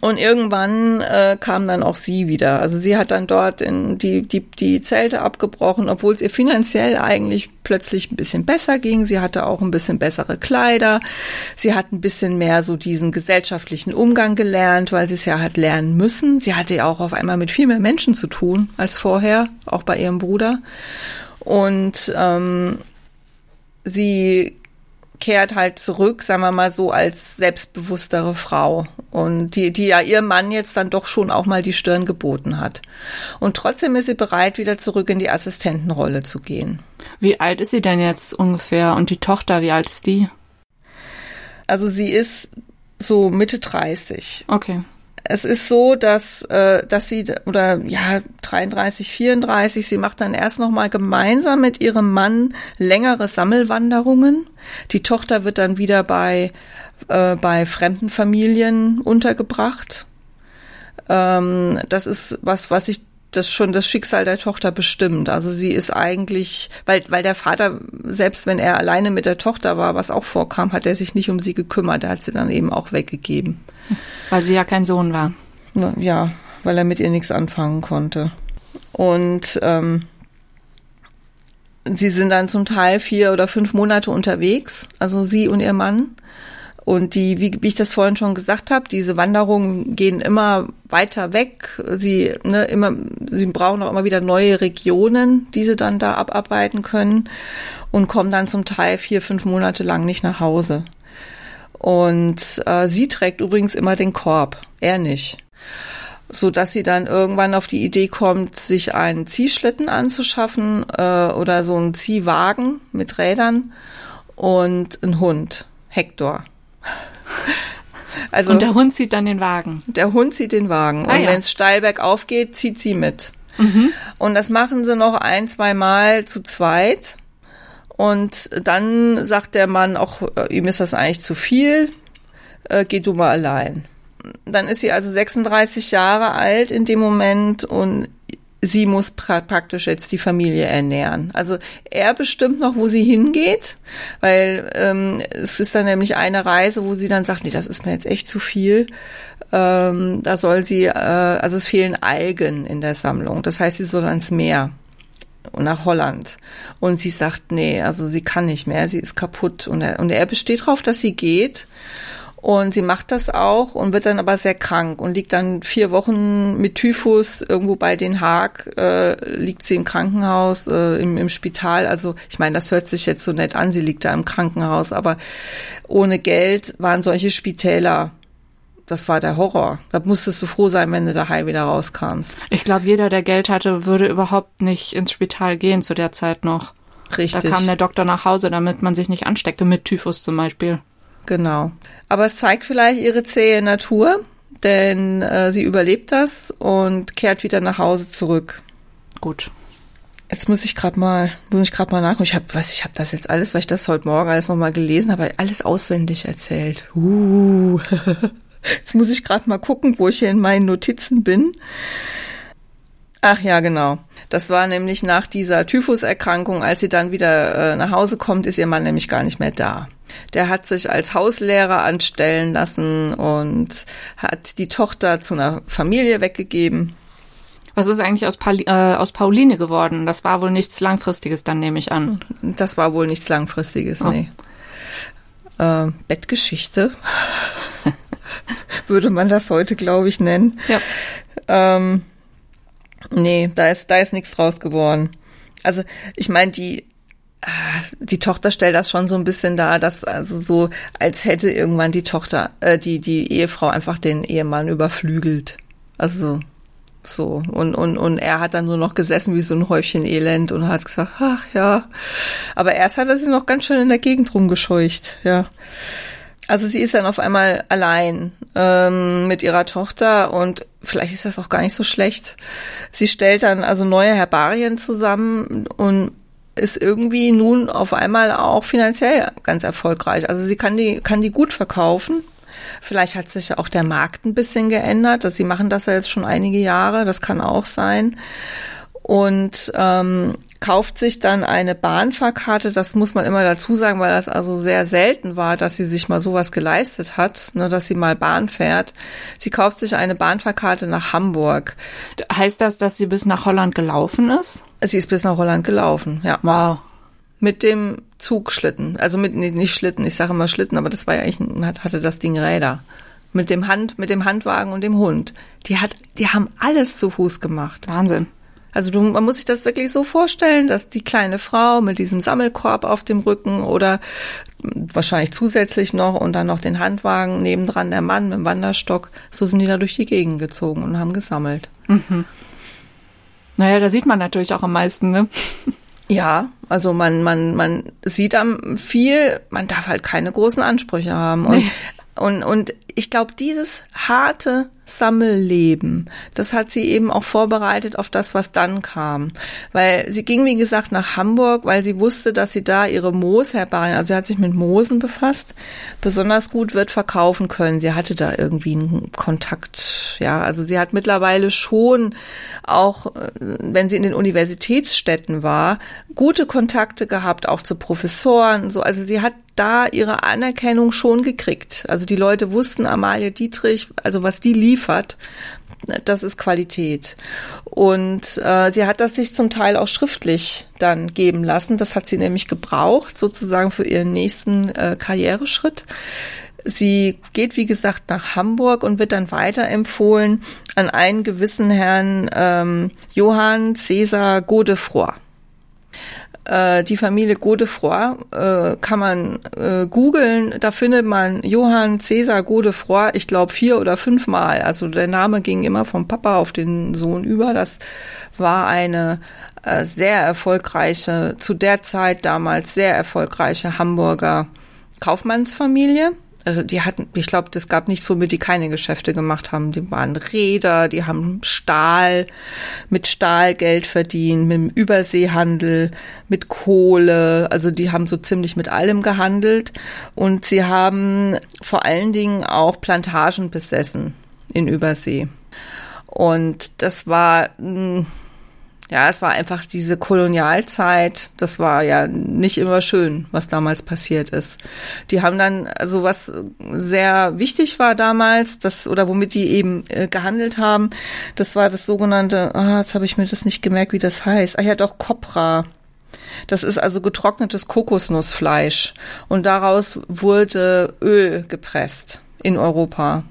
Und irgendwann äh, kam dann auch sie wieder. Also sie hat dann dort in die, die, die Zelte abgebrochen, obwohl es ihr finanziell eigentlich plötzlich ein bisschen besser ging. Sie hatte auch ein bisschen bessere Kleider. Sie hat ein bisschen mehr so diesen gesellschaftlichen Umgang gelernt, weil sie es ja hat lernen müssen. Sie hatte ja auch auf einmal mit viel mehr Menschen zu tun als vorher, auch bei ihrem Bruder. Und ähm, sie kehrt halt zurück, sagen wir mal so, als selbstbewusstere Frau und die, die ja ihrem Mann jetzt dann doch schon auch mal die Stirn geboten hat. Und trotzdem ist sie bereit, wieder zurück in die Assistentenrolle zu gehen. Wie alt ist sie denn jetzt ungefähr? Und die Tochter, wie alt ist die? Also sie ist so Mitte 30. Okay. Es ist so, dass, äh, dass sie, oder ja, 33, 34, sie macht dann erst nochmal gemeinsam mit ihrem Mann längere Sammelwanderungen. Die Tochter wird dann wieder bei, äh, bei fremden Familien untergebracht. Ähm, das ist was, was ich das schon das Schicksal der Tochter bestimmt. Also sie ist eigentlich, weil, weil der Vater, selbst wenn er alleine mit der Tochter war, was auch vorkam, hat er sich nicht um sie gekümmert. Er hat sie dann eben auch weggegeben. Weil sie ja kein Sohn war. Ja, weil er mit ihr nichts anfangen konnte. Und ähm, sie sind dann zum Teil vier oder fünf Monate unterwegs, also sie und ihr Mann. Und die, wie, wie ich das vorhin schon gesagt habe, diese Wanderungen gehen immer weiter weg. Sie, ne, immer, sie brauchen auch immer wieder neue Regionen, die sie dann da abarbeiten können und kommen dann zum Teil vier, fünf Monate lang nicht nach Hause. Und äh, sie trägt übrigens immer den Korb, er nicht. So dass sie dann irgendwann auf die Idee kommt, sich einen Ziehschlitten anzuschaffen äh, oder so einen Ziehwagen mit Rädern und einen Hund, Hector. <laughs> Also, und der Hund zieht dann den Wagen. Der Hund zieht den Wagen. Ah, und ja. wenn es steil bergauf geht, zieht sie mit. Mhm. Und das machen sie noch ein, zwei Mal zu zweit. Und dann sagt der Mann auch, äh, ihm ist das eigentlich zu viel, äh, geh du mal allein. Dann ist sie also 36 Jahre alt in dem Moment und sie muss pra praktisch jetzt die Familie ernähren. Also er bestimmt noch, wo sie hingeht, weil ähm, es ist dann nämlich eine Reise, wo sie dann sagt, nee, das ist mir jetzt echt zu viel. Ähm, da soll sie, äh, also es fehlen Algen in der Sammlung. Das heißt, sie soll ans Meer nach Holland. Und sie sagt, nee, also sie kann nicht mehr, sie ist kaputt. Und er, und er besteht darauf, dass sie geht. Und sie macht das auch und wird dann aber sehr krank und liegt dann vier Wochen mit Typhus irgendwo bei Den Haag, äh, liegt sie im Krankenhaus, äh, im, im Spital. Also ich meine, das hört sich jetzt so nett an, sie liegt da im Krankenhaus, aber ohne Geld waren solche Spitäler das war der Horror. Da musstest du froh sein, wenn du daheim wieder rauskamst. Ich glaube, jeder, der Geld hatte, würde überhaupt nicht ins Spital gehen zu der Zeit noch. Richtig. Da kam der Doktor nach Hause, damit man sich nicht ansteckte, mit Typhus zum Beispiel. Genau. Aber es zeigt vielleicht ihre zähe Natur, denn äh, sie überlebt das und kehrt wieder nach Hause zurück. Gut. Jetzt muss ich gerade mal, muss ich gerade mal nachgucken. Ich habe, was, ich habe das jetzt alles, weil ich das heute Morgen alles nochmal gelesen habe, alles auswendig erzählt. Uh. <laughs> Jetzt muss ich gerade mal gucken, wo ich hier in meinen Notizen bin. Ach ja, genau. Das war nämlich nach dieser Typhuserkrankung, als sie dann wieder äh, nach Hause kommt, ist ihr Mann nämlich gar nicht mehr da. Der hat sich als Hauslehrer anstellen lassen und hat die Tochter zu einer Familie weggegeben. Was ist eigentlich aus, Pauli äh, aus Pauline geworden? Das war wohl nichts Langfristiges, dann nehme ich an. Das war wohl nichts Langfristiges, oh. nee. Äh, Bettgeschichte. <laughs> würde man das heute, glaube ich, nennen. Ja. Ähm, nee, da ist, da ist nichts draus geworden. Also, ich meine, die, ah, die Tochter stellt das schon so ein bisschen dar, dass also so, als hätte irgendwann die Tochter, äh, die, die Ehefrau einfach den Ehemann überflügelt. Also so. Und, und, und er hat dann nur noch gesessen wie so ein Häufchen Elend und hat gesagt, ach ja. Aber erst hat er sie noch ganz schön in der Gegend rumgescheucht, ja. Also sie ist dann auf einmal allein ähm, mit ihrer Tochter und vielleicht ist das auch gar nicht so schlecht. Sie stellt dann also neue Herbarien zusammen und ist irgendwie nun auf einmal auch finanziell ganz erfolgreich. Also sie kann die, kann die gut verkaufen. Vielleicht hat sich auch der Markt ein bisschen geändert. Also sie machen das ja jetzt schon einige Jahre. Das kann auch sein. Und ähm, kauft sich dann eine Bahnfahrkarte. Das muss man immer dazu sagen, weil das also sehr selten war, dass sie sich mal sowas geleistet hat, ne, dass sie mal Bahn fährt. Sie kauft sich eine Bahnfahrkarte nach Hamburg. Heißt das, dass sie bis nach Holland gelaufen ist? Sie ist bis nach Holland gelaufen, ja. Wow. Mit dem Zugschlitten. Also mit, nee, nicht Schlitten, ich sage immer Schlitten, aber das war ja eigentlich, hatte das Ding Räder mit dem Hand, mit dem Handwagen und dem Hund. Die hat, die haben alles zu Fuß gemacht. Wahnsinn. Also du, man muss sich das wirklich so vorstellen, dass die kleine Frau mit diesem Sammelkorb auf dem Rücken oder wahrscheinlich zusätzlich noch und dann noch den Handwagen nebendran der Mann mit dem Wanderstock, so sind die da durch die Gegend gezogen und haben gesammelt. Mhm. Naja, da sieht man natürlich auch am meisten, ne? Ja, also man, man, man sieht am viel, man darf halt keine großen Ansprüche haben. Und, nee. und, und ich glaube, dieses harte Sammelleben. Das hat sie eben auch vorbereitet auf das, was dann kam. Weil sie ging, wie gesagt, nach Hamburg, weil sie wusste, dass sie da ihre Moosherbarien, also sie hat sich mit Moosen befasst, besonders gut wird verkaufen können. Sie hatte da irgendwie einen Kontakt, ja, also sie hat mittlerweile schon auch, äh, wenn sie in den Universitätsstädten war, gute Kontakte gehabt, auch zu Professoren, so, also sie hat da ihre Anerkennung schon gekriegt. Also die Leute wussten, Amalie Dietrich, also was die liefert, das ist Qualität. Und äh, sie hat das sich zum Teil auch schriftlich dann geben lassen. Das hat sie nämlich gebraucht, sozusagen für ihren nächsten äh, Karriereschritt. Sie geht, wie gesagt, nach Hamburg und wird dann weiterempfohlen an einen gewissen Herrn ähm, Johann Cäsar Godefroy. Äh, die Familie Godefroy äh, kann man äh, googeln. Da findet man Johann Cäsar Godefroy, ich glaube vier oder fünfmal. Also der Name ging immer vom Papa auf den Sohn über. Das war eine äh, sehr erfolgreiche, zu der Zeit damals sehr erfolgreiche Hamburger Kaufmannsfamilie also die hatten, ich glaube, es gab nichts, womit die keine Geschäfte gemacht haben. Die waren Räder, die haben Stahl, mit Stahl Geld verdient, mit dem Überseehandel, mit Kohle. Also die haben so ziemlich mit allem gehandelt. Und sie haben vor allen Dingen auch Plantagen besessen in Übersee. Und das war, hm, ja, es war einfach diese Kolonialzeit, das war ja nicht immer schön, was damals passiert ist. Die haben dann, also was sehr wichtig war damals, das oder womit die eben äh, gehandelt haben, das war das sogenannte, ah, jetzt habe ich mir das nicht gemerkt, wie das heißt. Ah ja, doch Copra. Das ist also getrocknetes Kokosnussfleisch und daraus wurde Öl gepresst in Europa.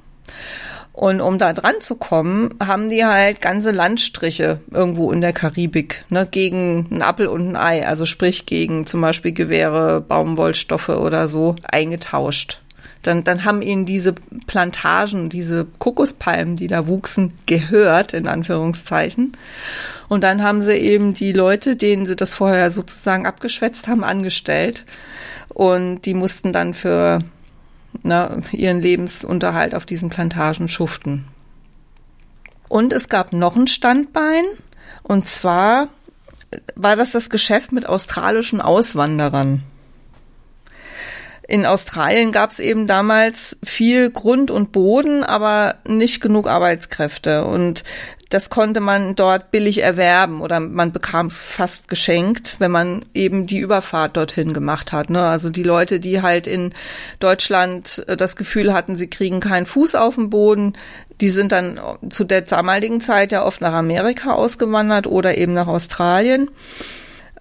Und um da dran zu kommen, haben die halt ganze Landstriche irgendwo in der Karibik, ne, gegen ein Appel und ein Ei, also sprich gegen zum Beispiel Gewehre, Baumwollstoffe oder so, eingetauscht. Dann, dann haben ihnen diese Plantagen, diese Kokospalmen, die da wuchsen, gehört, in Anführungszeichen. Und dann haben sie eben die Leute, denen sie das vorher sozusagen abgeschwätzt haben, angestellt. Und die mussten dann für ne, ihren Lebensunterhalt auf diesen Plantagen schuften. Und es gab noch ein Standbein, und zwar war das das Geschäft mit australischen Auswanderern. In Australien gab es eben damals viel Grund und Boden, aber nicht genug Arbeitskräfte. Und das konnte man dort billig erwerben oder man bekam es fast geschenkt, wenn man eben die Überfahrt dorthin gemacht hat. Ne? Also die Leute, die halt in Deutschland äh, das Gefühl hatten, sie kriegen keinen Fuß auf den Boden, die sind dann zu der damaligen Zeit ja oft nach Amerika ausgewandert oder eben nach Australien.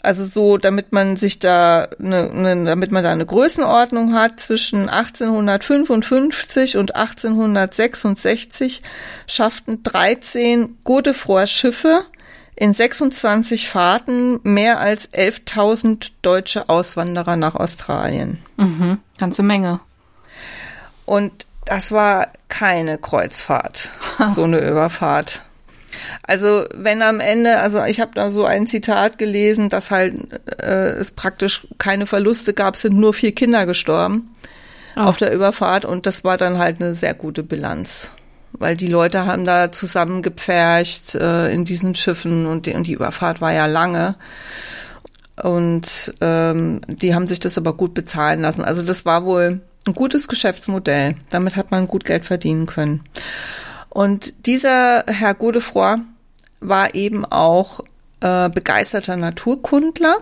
Also so, damit man sich da, ne, ne, damit man da eine Größenordnung hat, zwischen 1855 und 1866 schafften 13 Godefroy Schiffe in 26 Fahrten mehr als 11.000 deutsche Auswanderer nach Australien. Mhm, ganze Menge. Und das war keine Kreuzfahrt, <laughs> so eine Überfahrt. Also wenn am Ende, also ich habe da so ein Zitat gelesen, dass halt äh, es praktisch keine Verluste gab, sind nur vier Kinder gestorben oh. auf der Überfahrt und das war dann halt eine sehr gute Bilanz. Weil die Leute haben da zusammengepfercht äh, in diesen Schiffen und die, und die Überfahrt war ja lange. Und ähm, die haben sich das aber gut bezahlen lassen. Also das war wohl ein gutes Geschäftsmodell. Damit hat man gut Geld verdienen können. Und dieser Herr Godefroy war eben auch äh, begeisterter Naturkundler.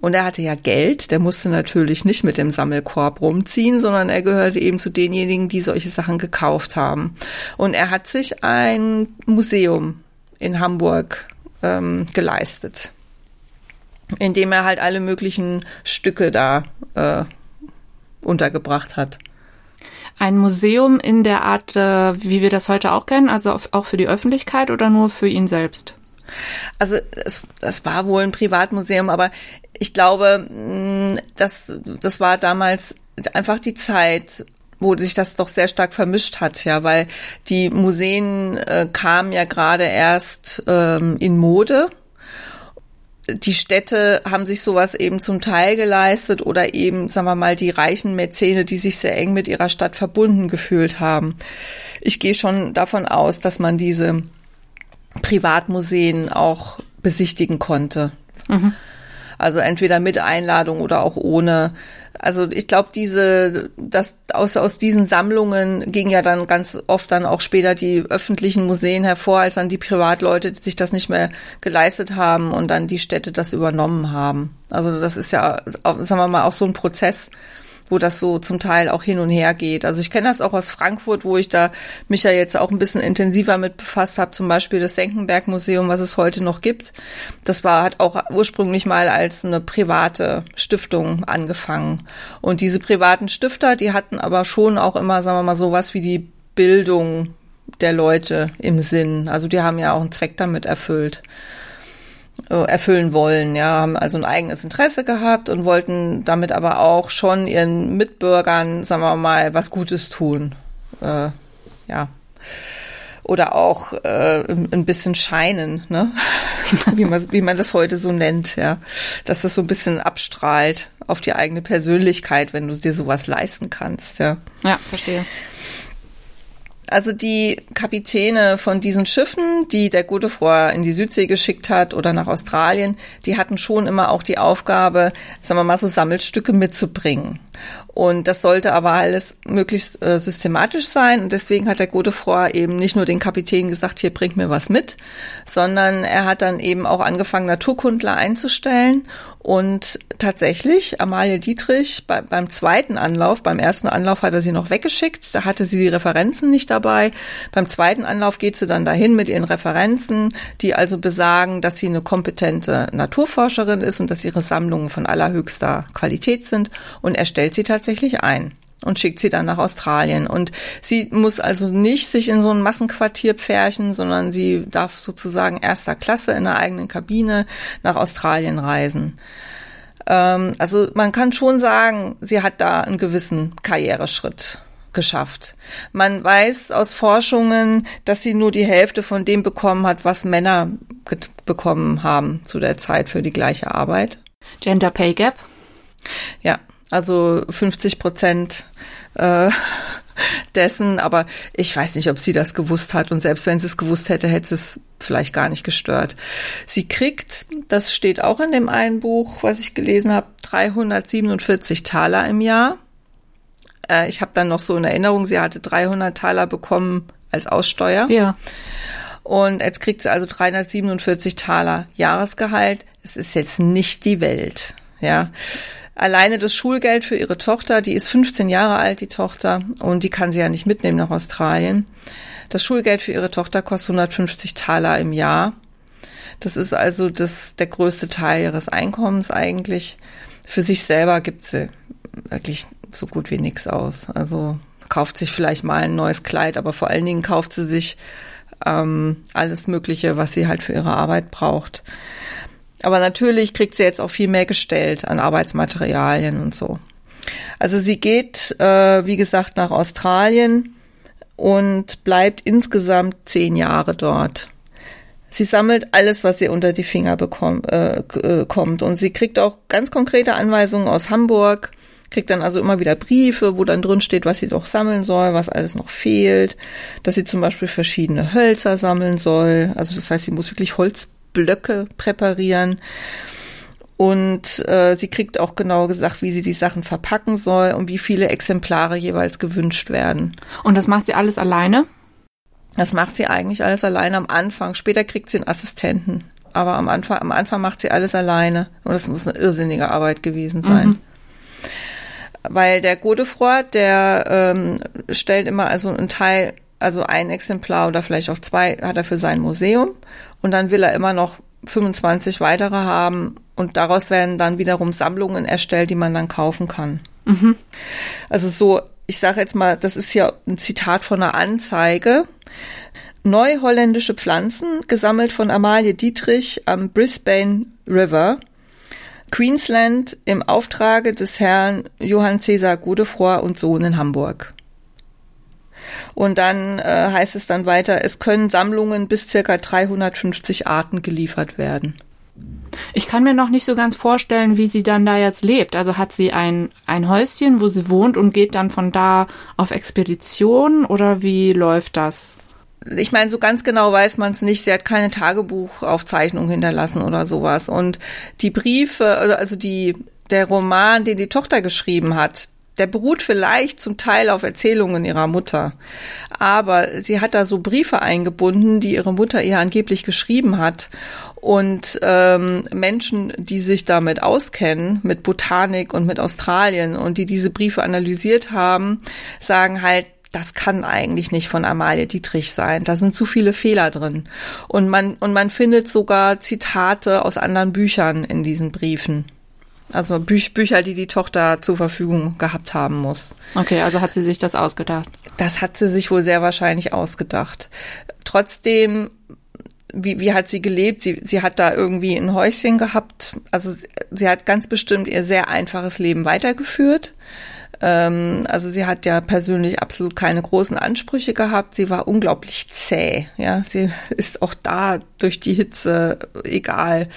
Und er hatte ja Geld, der musste natürlich nicht mit dem Sammelkorb rumziehen, sondern er gehörte eben zu denjenigen, die solche Sachen gekauft haben. Und er hat sich ein Museum in Hamburg ähm, geleistet, in dem er halt alle möglichen Stücke da äh, untergebracht hat ein Museum in der Art, äh, wie wir das heute auch kennen, also auch für die Öffentlichkeit oder nur für ihn selbst? Also es, es war wohl ein Privatmuseum, aber ich glaube, mm, das, das war damals einfach die Zeit, wo sich das doch sehr stark vermischt hat, ja, weil die Museen äh, kamen ja gerade erst ähm, in Mode die Städte haben sich sowas eben zum Teil geleistet oder eben, sagen wir mal, die reichen Mäzene, die sich sehr eng mit ihrer Stadt verbunden gefühlt haben. Ich gehe schon davon aus, dass man diese Privatmuseen auch besichtigen konnte. Mhm. Also entweder mit Einladung oder auch ohne. Also ich glaube, diese, das aus, aus diesen Sammlungen ging ja dann ganz oft dann auch später die öffentlichen Museen hervor, als dann die Privatleute sich das nicht mehr geleistet haben und dann die Städte das übernommen haben. Also das ist ja, sagen wir mal, auch so ein Prozess, wo das so zum Teil auch hin und her geht. Also ich kenne das auch aus Frankfurt, wo ich da mich ja jetzt auch ein bisschen intensiver mit befasst habe, zum Beispiel das Senckenberg Museum, was es heute noch gibt. Das war, hat auch ursprünglich mal als eine private Stiftung angefangen. Und diese privaten Stifter, die hatten aber schon auch immer, sagen wir mal, sowas wie die Bildung der Leute im Sinn. Also die haben ja auch einen Zweck damit erfüllt. Äh, erfüllen wollen, ja, haben also ein eigenes Interesse gehabt und wollten damit aber auch schon ihren Mitbürgern, sagen wir mal, was Gutes tun. Äh, ja. Oder auch äh, ein bisschen scheinen, ne? <laughs> wie, man, wie man das heute so nennt, ja. Dass das so ein bisschen abstrahlt auf die eigene Persönlichkeit, wenn du dir sowas leisten kannst, ja. Ja, verstehe. Also die Kapitäne von diesen Schiffen, die der Godefroy in die Südsee geschickt hat oder nach Australien, die hatten schon immer auch die Aufgabe, sagen wir mal so Sammelstücke mitzubringen. Und das sollte aber alles möglichst äh, systematisch sein. Und deswegen hat der Godefroy eben nicht nur den Kapitän gesagt, hier bringt mir was mit, sondern er hat dann eben auch angefangen, Naturkundler einzustellen. Und tatsächlich, Amalie Dietrich bei, beim zweiten Anlauf, beim ersten Anlauf hat er sie noch weggeschickt, da hatte sie die Referenzen nicht dabei. Beim zweiten Anlauf geht sie dann dahin mit ihren Referenzen, die also besagen, dass sie eine kompetente Naturforscherin ist und dass ihre Sammlungen von allerhöchster Qualität sind. Und er stellt sie tatsächlich ein und schickt sie dann nach Australien. Und sie muss also nicht sich in so ein Massenquartier pferchen, sondern sie darf sozusagen erster Klasse in der eigenen Kabine nach Australien reisen. Ähm, also man kann schon sagen, sie hat da einen gewissen Karriereschritt geschafft. Man weiß aus Forschungen, dass sie nur die Hälfte von dem bekommen hat, was Männer bekommen haben zu der Zeit für die gleiche Arbeit. Gender Pay Gap? Ja, also 50 Prozent äh, <laughs> dessen, aber ich weiß nicht, ob sie das gewusst hat und selbst wenn sie es gewusst hätte, hätte es vielleicht gar nicht gestört. Sie kriegt, das steht auch in dem einen Buch, was ich gelesen habe, 347 Taler im Jahr. Äh, ich habe dann noch so in Erinnerung, sie hatte 300 Taler bekommen als Aussteuer. Ja. Und jetzt kriegt sie also 347 Taler Jahresgehalt. Es ist jetzt nicht die Welt, ja. Alleine das Schulgeld für ihre Tochter, die ist 15 Jahre alt, die Tochter, und die kann sie ja nicht mitnehmen nach Australien. Das Schulgeld für ihre Tochter kostet 150 Taler im Jahr. Das ist also das, der größte Teil ihres Einkommens eigentlich. Für sich selber gibt sie wirklich so gut wie nichts aus. Also kauft sich vielleicht mal ein neues Kleid, aber vor allen Dingen kauft sie sich ähm, alles Mögliche, was sie halt für ihre Arbeit braucht. Aber natürlich kriegt sie jetzt auch viel mehr gestellt an Arbeitsmaterialien und so. Also sie geht, äh, wie gesagt, nach Australien und bleibt insgesamt zehn Jahre dort. Sie sammelt alles, was ihr unter die Finger bekommt, äh, äh, kommt. Und sie kriegt auch ganz konkrete Anweisungen aus Hamburg, kriegt dann also immer wieder Briefe, wo dann drin steht, was sie doch sammeln soll, was alles noch fehlt, dass sie zum Beispiel verschiedene Hölzer sammeln soll. Also das heißt, sie muss wirklich Holz Blöcke präparieren. Und äh, sie kriegt auch genau gesagt, wie sie die Sachen verpacken soll und wie viele Exemplare jeweils gewünscht werden. Und das macht sie alles alleine? Das macht sie eigentlich alles alleine am Anfang. Später kriegt sie einen Assistenten. Aber am Anfang, am Anfang macht sie alles alleine. Und das muss eine irrsinnige Arbeit gewesen sein. Mhm. Weil der Godefroy, der ähm, stellt immer also einen Teil, also ein Exemplar oder vielleicht auch zwei, hat er für sein Museum. Und dann will er immer noch 25 weitere haben und daraus werden dann wiederum Sammlungen erstellt, die man dann kaufen kann. Mhm. Also so, ich sage jetzt mal, das ist hier ein Zitat von einer Anzeige. Neuholländische Pflanzen, gesammelt von Amalie Dietrich am Brisbane River, Queensland im Auftrage des Herrn Johann Cäsar Godefroy und Sohn in Hamburg. Und dann äh, heißt es dann weiter, es können Sammlungen bis circa 350 Arten geliefert werden. Ich kann mir noch nicht so ganz vorstellen, wie sie dann da jetzt lebt. Also hat sie ein, ein Häuschen, wo sie wohnt und geht dann von da auf Expedition oder wie läuft das? ich meine, so ganz genau weiß man es nicht. Sie hat keine Tagebuchaufzeichnung hinterlassen oder sowas. Und die Briefe, also, also die, der Roman, den die Tochter geschrieben hat, der beruht vielleicht zum Teil auf Erzählungen ihrer Mutter. Aber sie hat da so Briefe eingebunden, die ihre Mutter ihr angeblich geschrieben hat. Und ähm, Menschen, die sich damit auskennen, mit Botanik und mit Australien und die diese Briefe analysiert haben, sagen halt, das kann eigentlich nicht von Amalie Dietrich sein. Da sind zu viele Fehler drin. Und man, und man findet sogar Zitate aus anderen Büchern in diesen Briefen. Also Büch Bücher, die die Tochter zur Verfügung gehabt haben muss. Okay, also hat sie sich das ausgedacht? Das hat sie sich wohl sehr wahrscheinlich ausgedacht. Trotzdem wie, wie hat sie gelebt? Sie, sie hat da irgendwie ein Häuschen gehabt. Also sie hat ganz bestimmt ihr sehr einfaches Leben weitergeführt. Ähm, also sie hat ja persönlich absolut keine großen Ansprüche gehabt. Sie war unglaublich zäh. Ja, sie <laughs> ist auch da durch die Hitze egal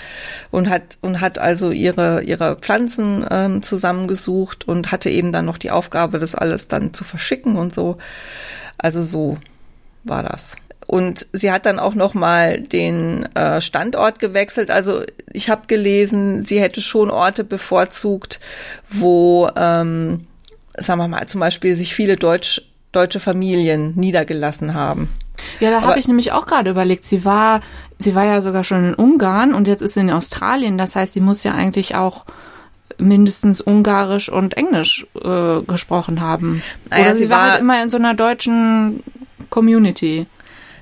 und hat und hat also ihre ihre Pflanzen ähm, zusammengesucht und hatte eben dann noch die Aufgabe, das alles dann zu verschicken und so. Also so war das. Und sie hat dann auch noch mal den äh, Standort gewechselt. Also ich habe gelesen, sie hätte schon Orte bevorzugt, wo, ähm, sagen wir mal, zum Beispiel sich viele Deutsch, deutsche Familien niedergelassen haben. Ja, da habe ich nämlich auch gerade überlegt. Sie war, sie war ja sogar schon in Ungarn und jetzt ist sie in Australien. Das heißt, sie muss ja eigentlich auch mindestens Ungarisch und Englisch äh, gesprochen haben. Naja, Oder sie, sie war, war halt immer in so einer deutschen Community.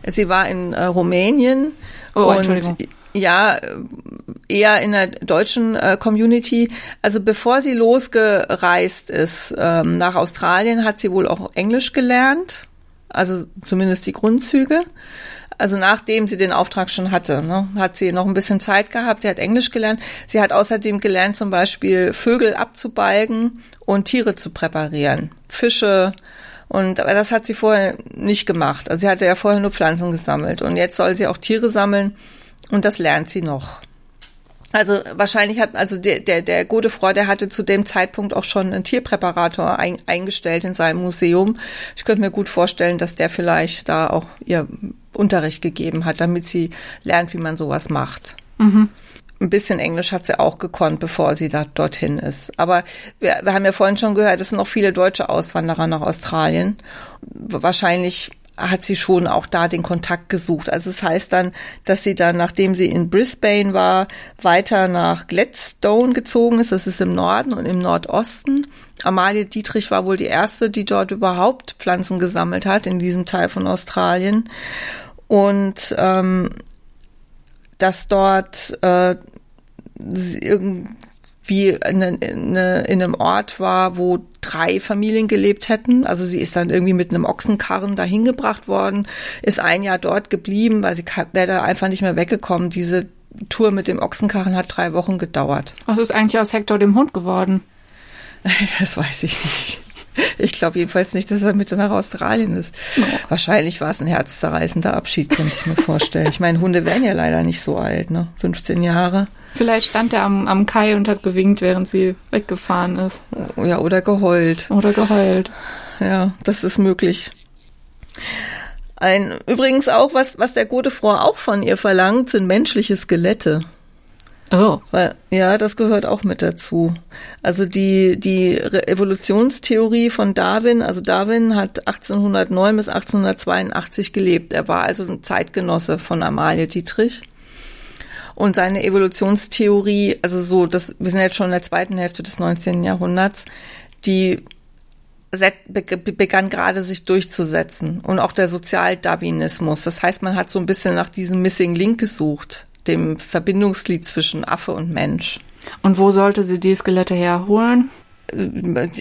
Sie war in äh, Rumänien oh, und ja, eher in der deutschen äh, Community. Also bevor sie losgereist ist ähm, nach Australien, hat sie wohl auch Englisch gelernt. Also zumindest die Grundzüge. Also nachdem sie den Auftrag schon hatte, ne, hat sie noch ein bisschen Zeit gehabt. Sie hat Englisch gelernt. Sie hat außerdem gelernt, zum Beispiel Vögel abzubalgen und Tiere zu präparieren. Fische, und aber das hat sie vorher nicht gemacht. Also sie hatte ja vorher nur Pflanzen gesammelt und jetzt soll sie auch Tiere sammeln und das lernt sie noch. Also wahrscheinlich hat also der der der gute Frau, der hatte zu dem Zeitpunkt auch schon einen Tierpräparator ein, eingestellt in seinem Museum. Ich könnte mir gut vorstellen, dass der vielleicht da auch ihr Unterricht gegeben hat, damit sie lernt, wie man sowas macht. Mhm ein bisschen Englisch hat sie auch gekonnt, bevor sie da dorthin ist. Aber wir, wir haben ja vorhin schon gehört, es sind noch viele deutsche Auswanderer nach Australien. Wahrscheinlich hat sie schon auch da den Kontakt gesucht. Also es das heißt dann, dass sie dann, nachdem sie in Brisbane war, weiter nach Gladstone gezogen ist. Das ist im Norden und im Nordosten. Amalie Dietrich war wohl die erste, die dort überhaupt Pflanzen gesammelt hat in diesem Teil von Australien. Und ähm, dass dort äh, irgendwie in, in, in einem Ort war, wo drei Familien gelebt hätten. Also sie ist dann irgendwie mit einem Ochsenkarren dahin gebracht worden, ist ein Jahr dort geblieben, weil sie wäre da einfach nicht mehr weggekommen. Diese Tour mit dem Ochsenkarren hat drei Wochen gedauert. Was ist eigentlich aus Hector dem Hund geworden? <laughs> Das weiß ich nicht. <laughs> Ich glaube jedenfalls nicht, dass er mit nach Australien ist. Oh. Wahrscheinlich war es ein herzzerreißender Abschied, könnte ich mir vorstellen. Ich meine, Hunde werden ja leider nicht so alt, ne? 15 Jahre. Vielleicht stand er am, am Kai und hat gewinkt, während sie weggefahren ist. Ja, oder geheult. Oder geheult. Ja, das ist möglich. Ein, übrigens auch, was, was der gute Frau auch von ihr verlangt, sind menschliche Skelette. Oh. Weil, ja, das gehört auch mit dazu. Also die, die Evolutionstheorie von Darwin, also Darwin hat 1809 bis 1882 gelebt. Er war also ein Zeitgenosse von Amalie Dietrich. Und seine Evolutionstheorie, also so, das, wir sind jetzt schon in der zweiten Hälfte des 19. Jahrhunderts, die begann gerade sich durchzusetzen. Und auch der Sozialdarwinismus. Das heißt, man hat so ein bisschen nach diesem Missing Link gesucht, dem Verbindungsglied zwischen Affe und Mensch. Und wo sollte sie die Skelette herholen?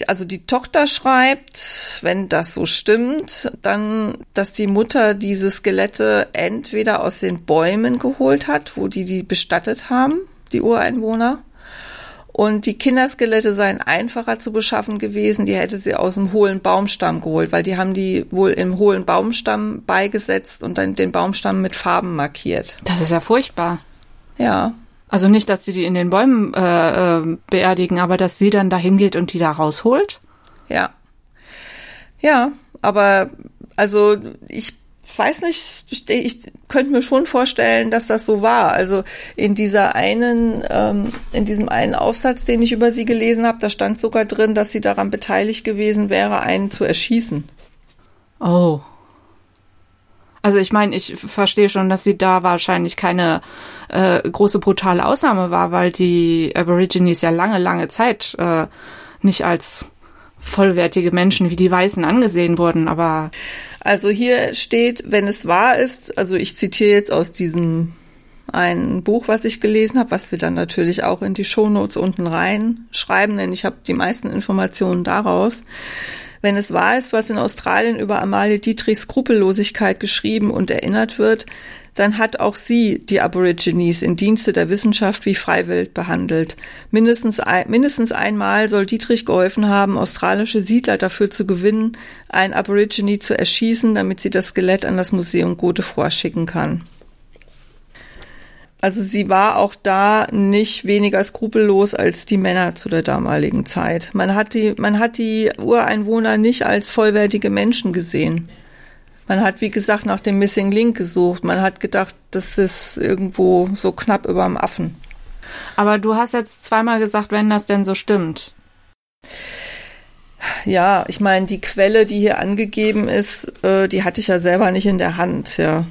also die Tochter schreibt, wenn das so stimmt, dann, dass die Mutter diese Skelette entweder aus den Bäumen geholt hat, wo die die bestattet haben, die Ureinwohner. Und die Kinderskelette seien einfacher zu beschaffen gewesen. Die hätte sie aus dem hohlen Baumstamm geholt, weil die haben die wohl im hohlen Baumstamm beigesetzt und dann den Baumstamm mit Farben markiert. Das ist ja furchtbar. Ja. Also nicht, dass sie die in den Bäumen äh, äh, beerdigen, aber dass sie dann dahin geht und die da rausholt? Ja. Ja, aber also ich weiß nicht, ich, könnte mir schon vorstellen, dass das so war. Also in dieser einen, ähm, in diesem einen Aufsatz, den ich über sie gelesen habe, da stand sogar drin, dass sie daran beteiligt gewesen wäre, einen zu erschießen. Oh. Also ich meine, ich verstehe schon, dass sie da wahrscheinlich keine äh, große brutale Ausnahme war, weil die Aborigines ja lange, lange Zeit äh, nicht als vollwertige Menschen wie die Weißen angesehen wurden, aber also hier steht, wenn es wahr ist, also ich zitiere jetzt aus diesem ein Buch, was ich gelesen habe, was wir dann natürlich auch in die Shownotes unten reinschreiben, denn ich habe die meisten Informationen daraus. Wenn es wahr ist, was in Australien über Amalie Dietrichs Skrupellosigkeit geschrieben und erinnert wird, dann hat auch sie die Aborigines in Dienste der Wissenschaft wie Freiwild behandelt. Mindestens, ein, mindestens einmal soll Dietrich geholfen haben, australische Siedler dafür zu gewinnen, ein Aborigine zu erschießen, damit sie das Skelett an das Museum Godefroy schicken kann. Also sie war auch da nicht weniger skrupellos als die Männer zu der damaligen Zeit. Man hat die, man hat die Ureinwohner nicht als vollwertige Menschen gesehen. Man hat, wie gesagt, nach dem Missing Link gesucht. Man hat gedacht, das ist irgendwo so knapp überm Affen. Aber du hast jetzt zweimal gesagt, wenn das denn so stimmt. Ja, ich meine, die Quelle, die hier angegeben ist, äh, die hatte ich ja selber nicht in der Hand, ja.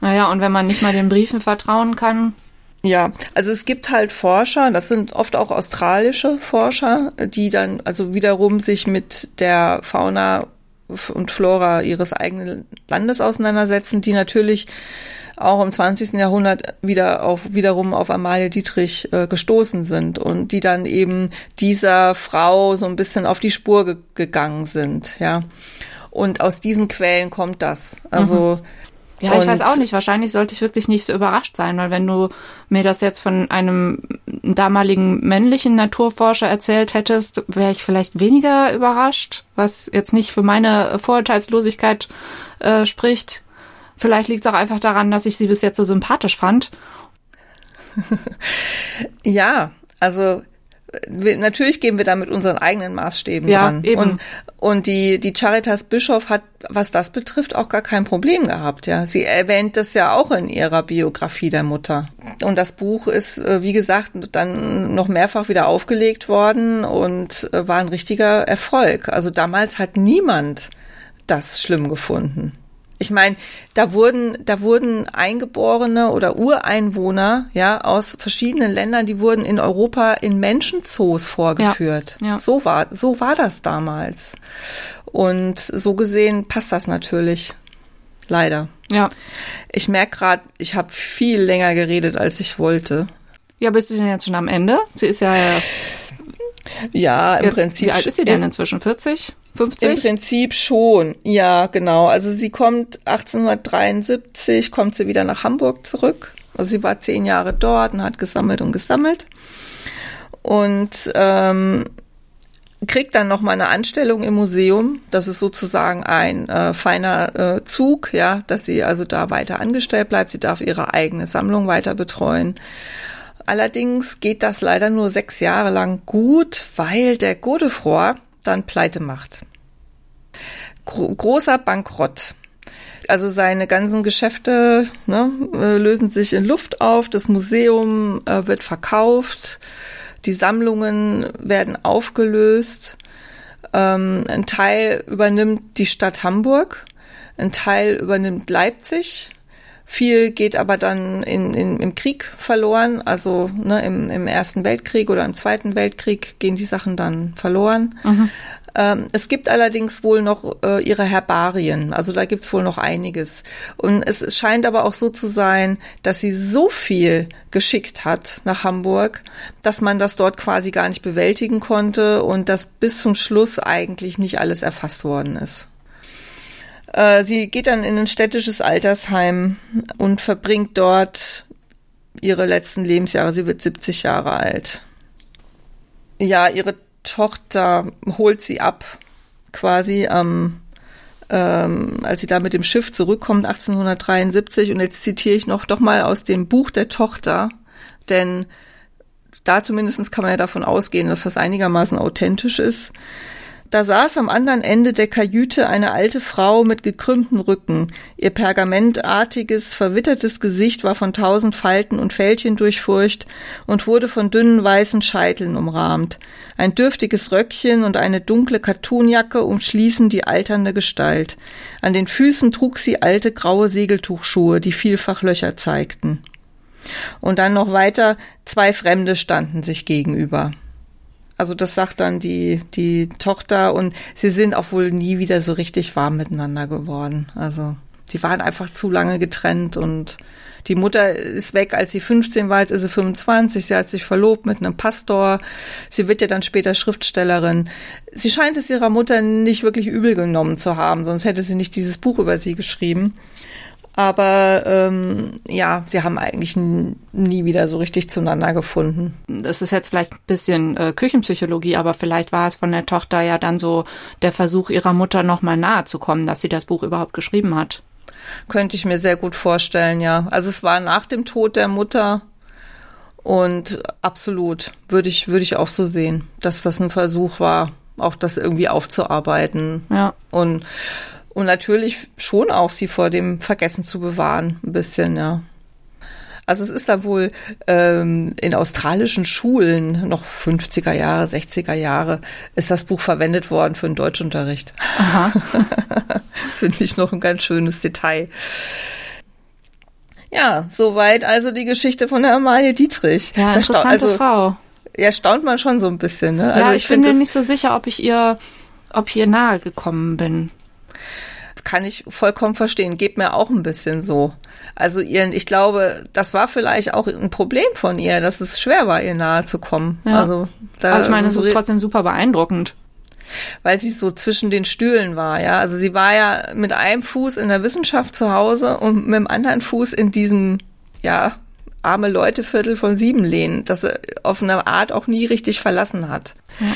Naja, und wenn man nicht mal den Briefen vertrauen kann. Ja, also es gibt halt Forscher, das sind oft auch australische Forscher, die dann also wiederum sich mit der Fauna und Flora ihres eigenen Landes auseinandersetzen, die natürlich auch im 20. Jahrhundert wieder auf, wiederum auf Amalie Dietrich äh, gestoßen sind und die dann eben dieser Frau so ein bisschen auf die Spur ge gegangen sind, ja. Und aus diesen Quellen kommt das. Also mhm. Ja, ich weiß auch nicht. Wahrscheinlich sollte ich wirklich nicht so überrascht sein, weil wenn du mir das jetzt von einem damaligen männlichen Naturforscher erzählt hättest, wäre ich vielleicht weniger überrascht, was jetzt nicht für meine Vorurteilslosigkeit äh, spricht. Vielleicht liegt es auch einfach daran, dass ich sie bis jetzt so sympathisch fand. <laughs> ja, also natürlich gehen wir da mit unseren eigenen Maßstäben ja, dran. Eben. Und, und die, die Charitas Bischof hat, was das betrifft, auch gar kein Problem gehabt, ja. Sie erwähnt das ja auch in ihrer Biografie der Mutter. Und das Buch ist, äh, wie gesagt, dann noch mehrfach wieder aufgelegt worden und äh, war ein richtiger Erfolg. Also damals hat niemand das schlimm gefunden. Ich meine, da wurden, da wurden Eingeborene oder Ureinwohner, ja, aus verschiedenen Ländern, die wurden in Europa in Menschenzoos vorgeführt. Ja, ja. So war, so war das damals. Und so gesehen passt das natürlich. Leider. Ja. Ich merke gerade, ich habe viel länger geredet, als ich wollte. Ja, bist du denn jetzt schon am Ende? Sie ist ja. Ja, im jetzt, Prinzip. Wie alt ist sie denn inzwischen? 40? 50? Im Prinzip schon, ja, genau. Also sie kommt 1873, kommt sie wieder nach Hamburg zurück. Also sie war zehn Jahre dort und hat gesammelt und gesammelt. Und ähm, kriegt dann noch mal eine Anstellung im Museum. Das ist sozusagen ein äh, feiner äh, Zug, ja, dass sie also da weiter angestellt bleibt. Sie darf ihre eigene Sammlung weiter betreuen. Allerdings geht das leider nur sechs Jahre lang gut, weil der Godefroy, dann pleite macht. Gro großer Bankrott. Also seine ganzen Geschäfte ne, äh, lösen sich in Luft auf, das Museum äh, wird verkauft, die Sammlungen werden aufgelöst, ähm, ein Teil übernimmt die Stadt Hamburg, ein Teil übernimmt Leipzig, viel geht aber dann in, in, im Krieg verloren, also ne, im, im Ersten Weltkrieg oder im Zweiten Weltkrieg gehen die Sachen dann verloren. Mhm. Ähm, es gibt allerdings wohl noch äh, ihre Herbarien, also da gibt's wohl noch einiges. Und es scheint aber auch so zu sein, dass sie so viel geschickt hat nach Hamburg, dass man das dort quasi gar nicht bewältigen konnte und dass bis zum Schluss eigentlich nicht alles erfasst worden ist. Äh, sie geht dann in ein städtisches Altersheim und verbringt dort ihre letzten Lebensjahre. Sie wird 70 Jahre alt. Ja, ihre Tochter holt sie ab, quasi am, ähm, als sie da mit dem Schiff zurückkommt, 1873. Und jetzt zitiere ich noch doch mal aus dem Buch der Tochter denn da zumindest kann man ja davon ausgehen, dass das einigermaßen authentisch ist. Da saß am anderen Ende der Kajüte eine alte Frau mit gekrümmtem Rücken. Ihr pergamentartiges, verwittertes Gesicht war von tausend Falten und Fältchen durchfurcht und wurde von dünnen weißen Scheiteln umrahmt. Ein dürftiges Röckchen und eine dunkle Kattunjacke umschließen die alternde Gestalt. An den Füßen trug sie alte graue Segeltuchschuhe, die vielfach Löcher zeigten. Und dann noch weiter, zwei Fremde standen sich gegenüber. Also das sagt dann die, die Tochter und sie sind auch wohl nie wieder so richtig warm miteinander geworden. Also die waren einfach zu lange getrennt und die Mutter ist weg, als sie 15 war, jetzt ist sie 25. Sie hat sich verlobt mit einem Pastor. Sie wird ja dann später Schriftstellerin. Sie scheint es ihrer Mutter nicht wirklich übel genommen zu haben, sonst hätte sie nicht dieses Buch über sie geschrieben. Aber ähm, ja, sie haben eigentlich nie wieder so richtig zueinander gefunden. Das ist jetzt vielleicht ein bisschen äh, Küchenpsychologie, aber vielleicht war es von der Tochter ja dann so der Versuch ihrer Mutter nochmal nahe zu kommen, dass sie das Buch überhaupt geschrieben hat. Könnte ich mir sehr gut vorstellen, ja. Also es war nach dem Tod der Mutter und absolut würde ich, würde ich auch so sehen, dass das ein Versuch war, auch das irgendwie aufzuarbeiten. Ja. Und und natürlich schon auch sie vor dem Vergessen zu bewahren, ein bisschen, ja. Also es ist da wohl ähm, in australischen Schulen noch 50er Jahre, 60er Jahre ist das Buch verwendet worden für den Deutschunterricht. Aha. <laughs> Finde ich noch ein ganz schönes Detail. Ja, soweit also die Geschichte von der Amalie Dietrich. Ja, interessante also, Frau. Ja, staunt man schon so ein bisschen. Ne? Also ja, ich, ich bin mir nicht so sicher, ob ich ihr, ob ich ihr nahe gekommen bin kann ich vollkommen verstehen. Geht mir auch ein bisschen so. Also ihren, ich glaube, das war vielleicht auch ein Problem von ihr, dass es schwer war, ihr nahe zu kommen. Ja. Also, da, also ich meine, es ist trotzdem super beeindruckend. Weil sie so zwischen den Stühlen war, ja. Also sie war ja mit einem Fuß in der Wissenschaft zu Hause und mit dem anderen Fuß in diesem, ja, arme Leuteviertel von Siebenlehn, das er auf eine Art auch nie richtig verlassen hat. Ja.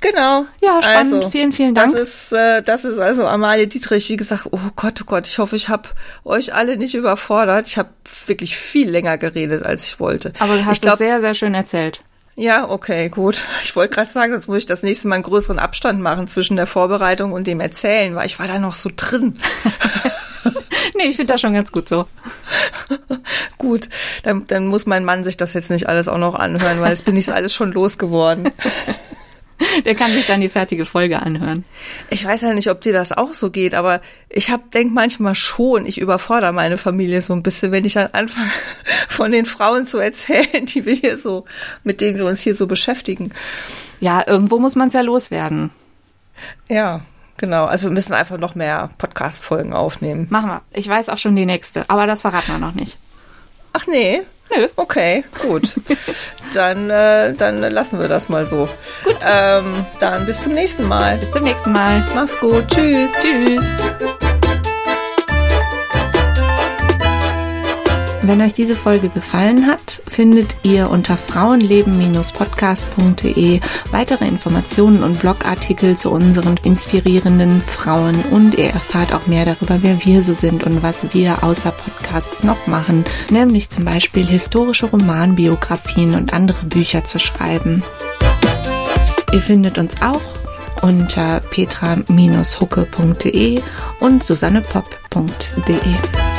Genau. Ja, spannend. Also, vielen, vielen Dank. Das ist, äh, das ist also Amalie Dietrich. Wie gesagt, oh Gott, oh Gott, ich hoffe, ich habe euch alle nicht überfordert. Ich habe wirklich viel länger geredet, als ich wollte. Aber du hast ich glaub, das sehr, sehr schön erzählt. Ja, okay, gut. <laughs> Ich wollte gerade sagen, sonst muss ich das nächste Mal einen größeren Abstand machen zwischen der Vorbereitung und dem Erzählen, weil ich war da noch so drin. <laughs> nee, ich finde das schon ganz gut so. gut, dann, dann muss mein Mann sich das jetzt nicht alles auch noch anhören, weil jetzt bin ich alles schon losgeworden. Der kann sich dann die fertige Folge anhören. Ich weiß ja nicht, ob dir das auch so geht, aber ich hab, denk manchmal schon, ich überfordere meine Familie so ein bisschen, wenn ich dann anfange, von den Frauen zu erzählen, die wir hier so, mit denen wir uns hier so beschäftigen. Ja, irgendwo muss man es ja loswerden. Ja, genau. Also wir müssen einfach noch mehr Podcast-Folgen aufnehmen. Machen wir. Ich weiß auch schon die nächste, aber das verraten wir noch nicht. Ach nee, Nö. Okay, gut. <laughs> dann, äh, dann lassen wir das mal so. Gut. Ähm, dann bis zum nächsten Mal. Bis zum nächsten Mal. Mach's gut. Tschüss. Tschüss. Wenn euch diese Folge gefallen hat, findet ihr unter frauenleben-podcast.de weitere Informationen und Blogartikel zu unseren inspirierenden Frauen und ihr erfahrt auch mehr darüber, wer wir so sind und was wir außer Podcasts noch machen, nämlich zum Beispiel historische Romanbiografien und andere Bücher zu schreiben. Ihr findet uns auch unter petra-hucke.de und susannepop.de.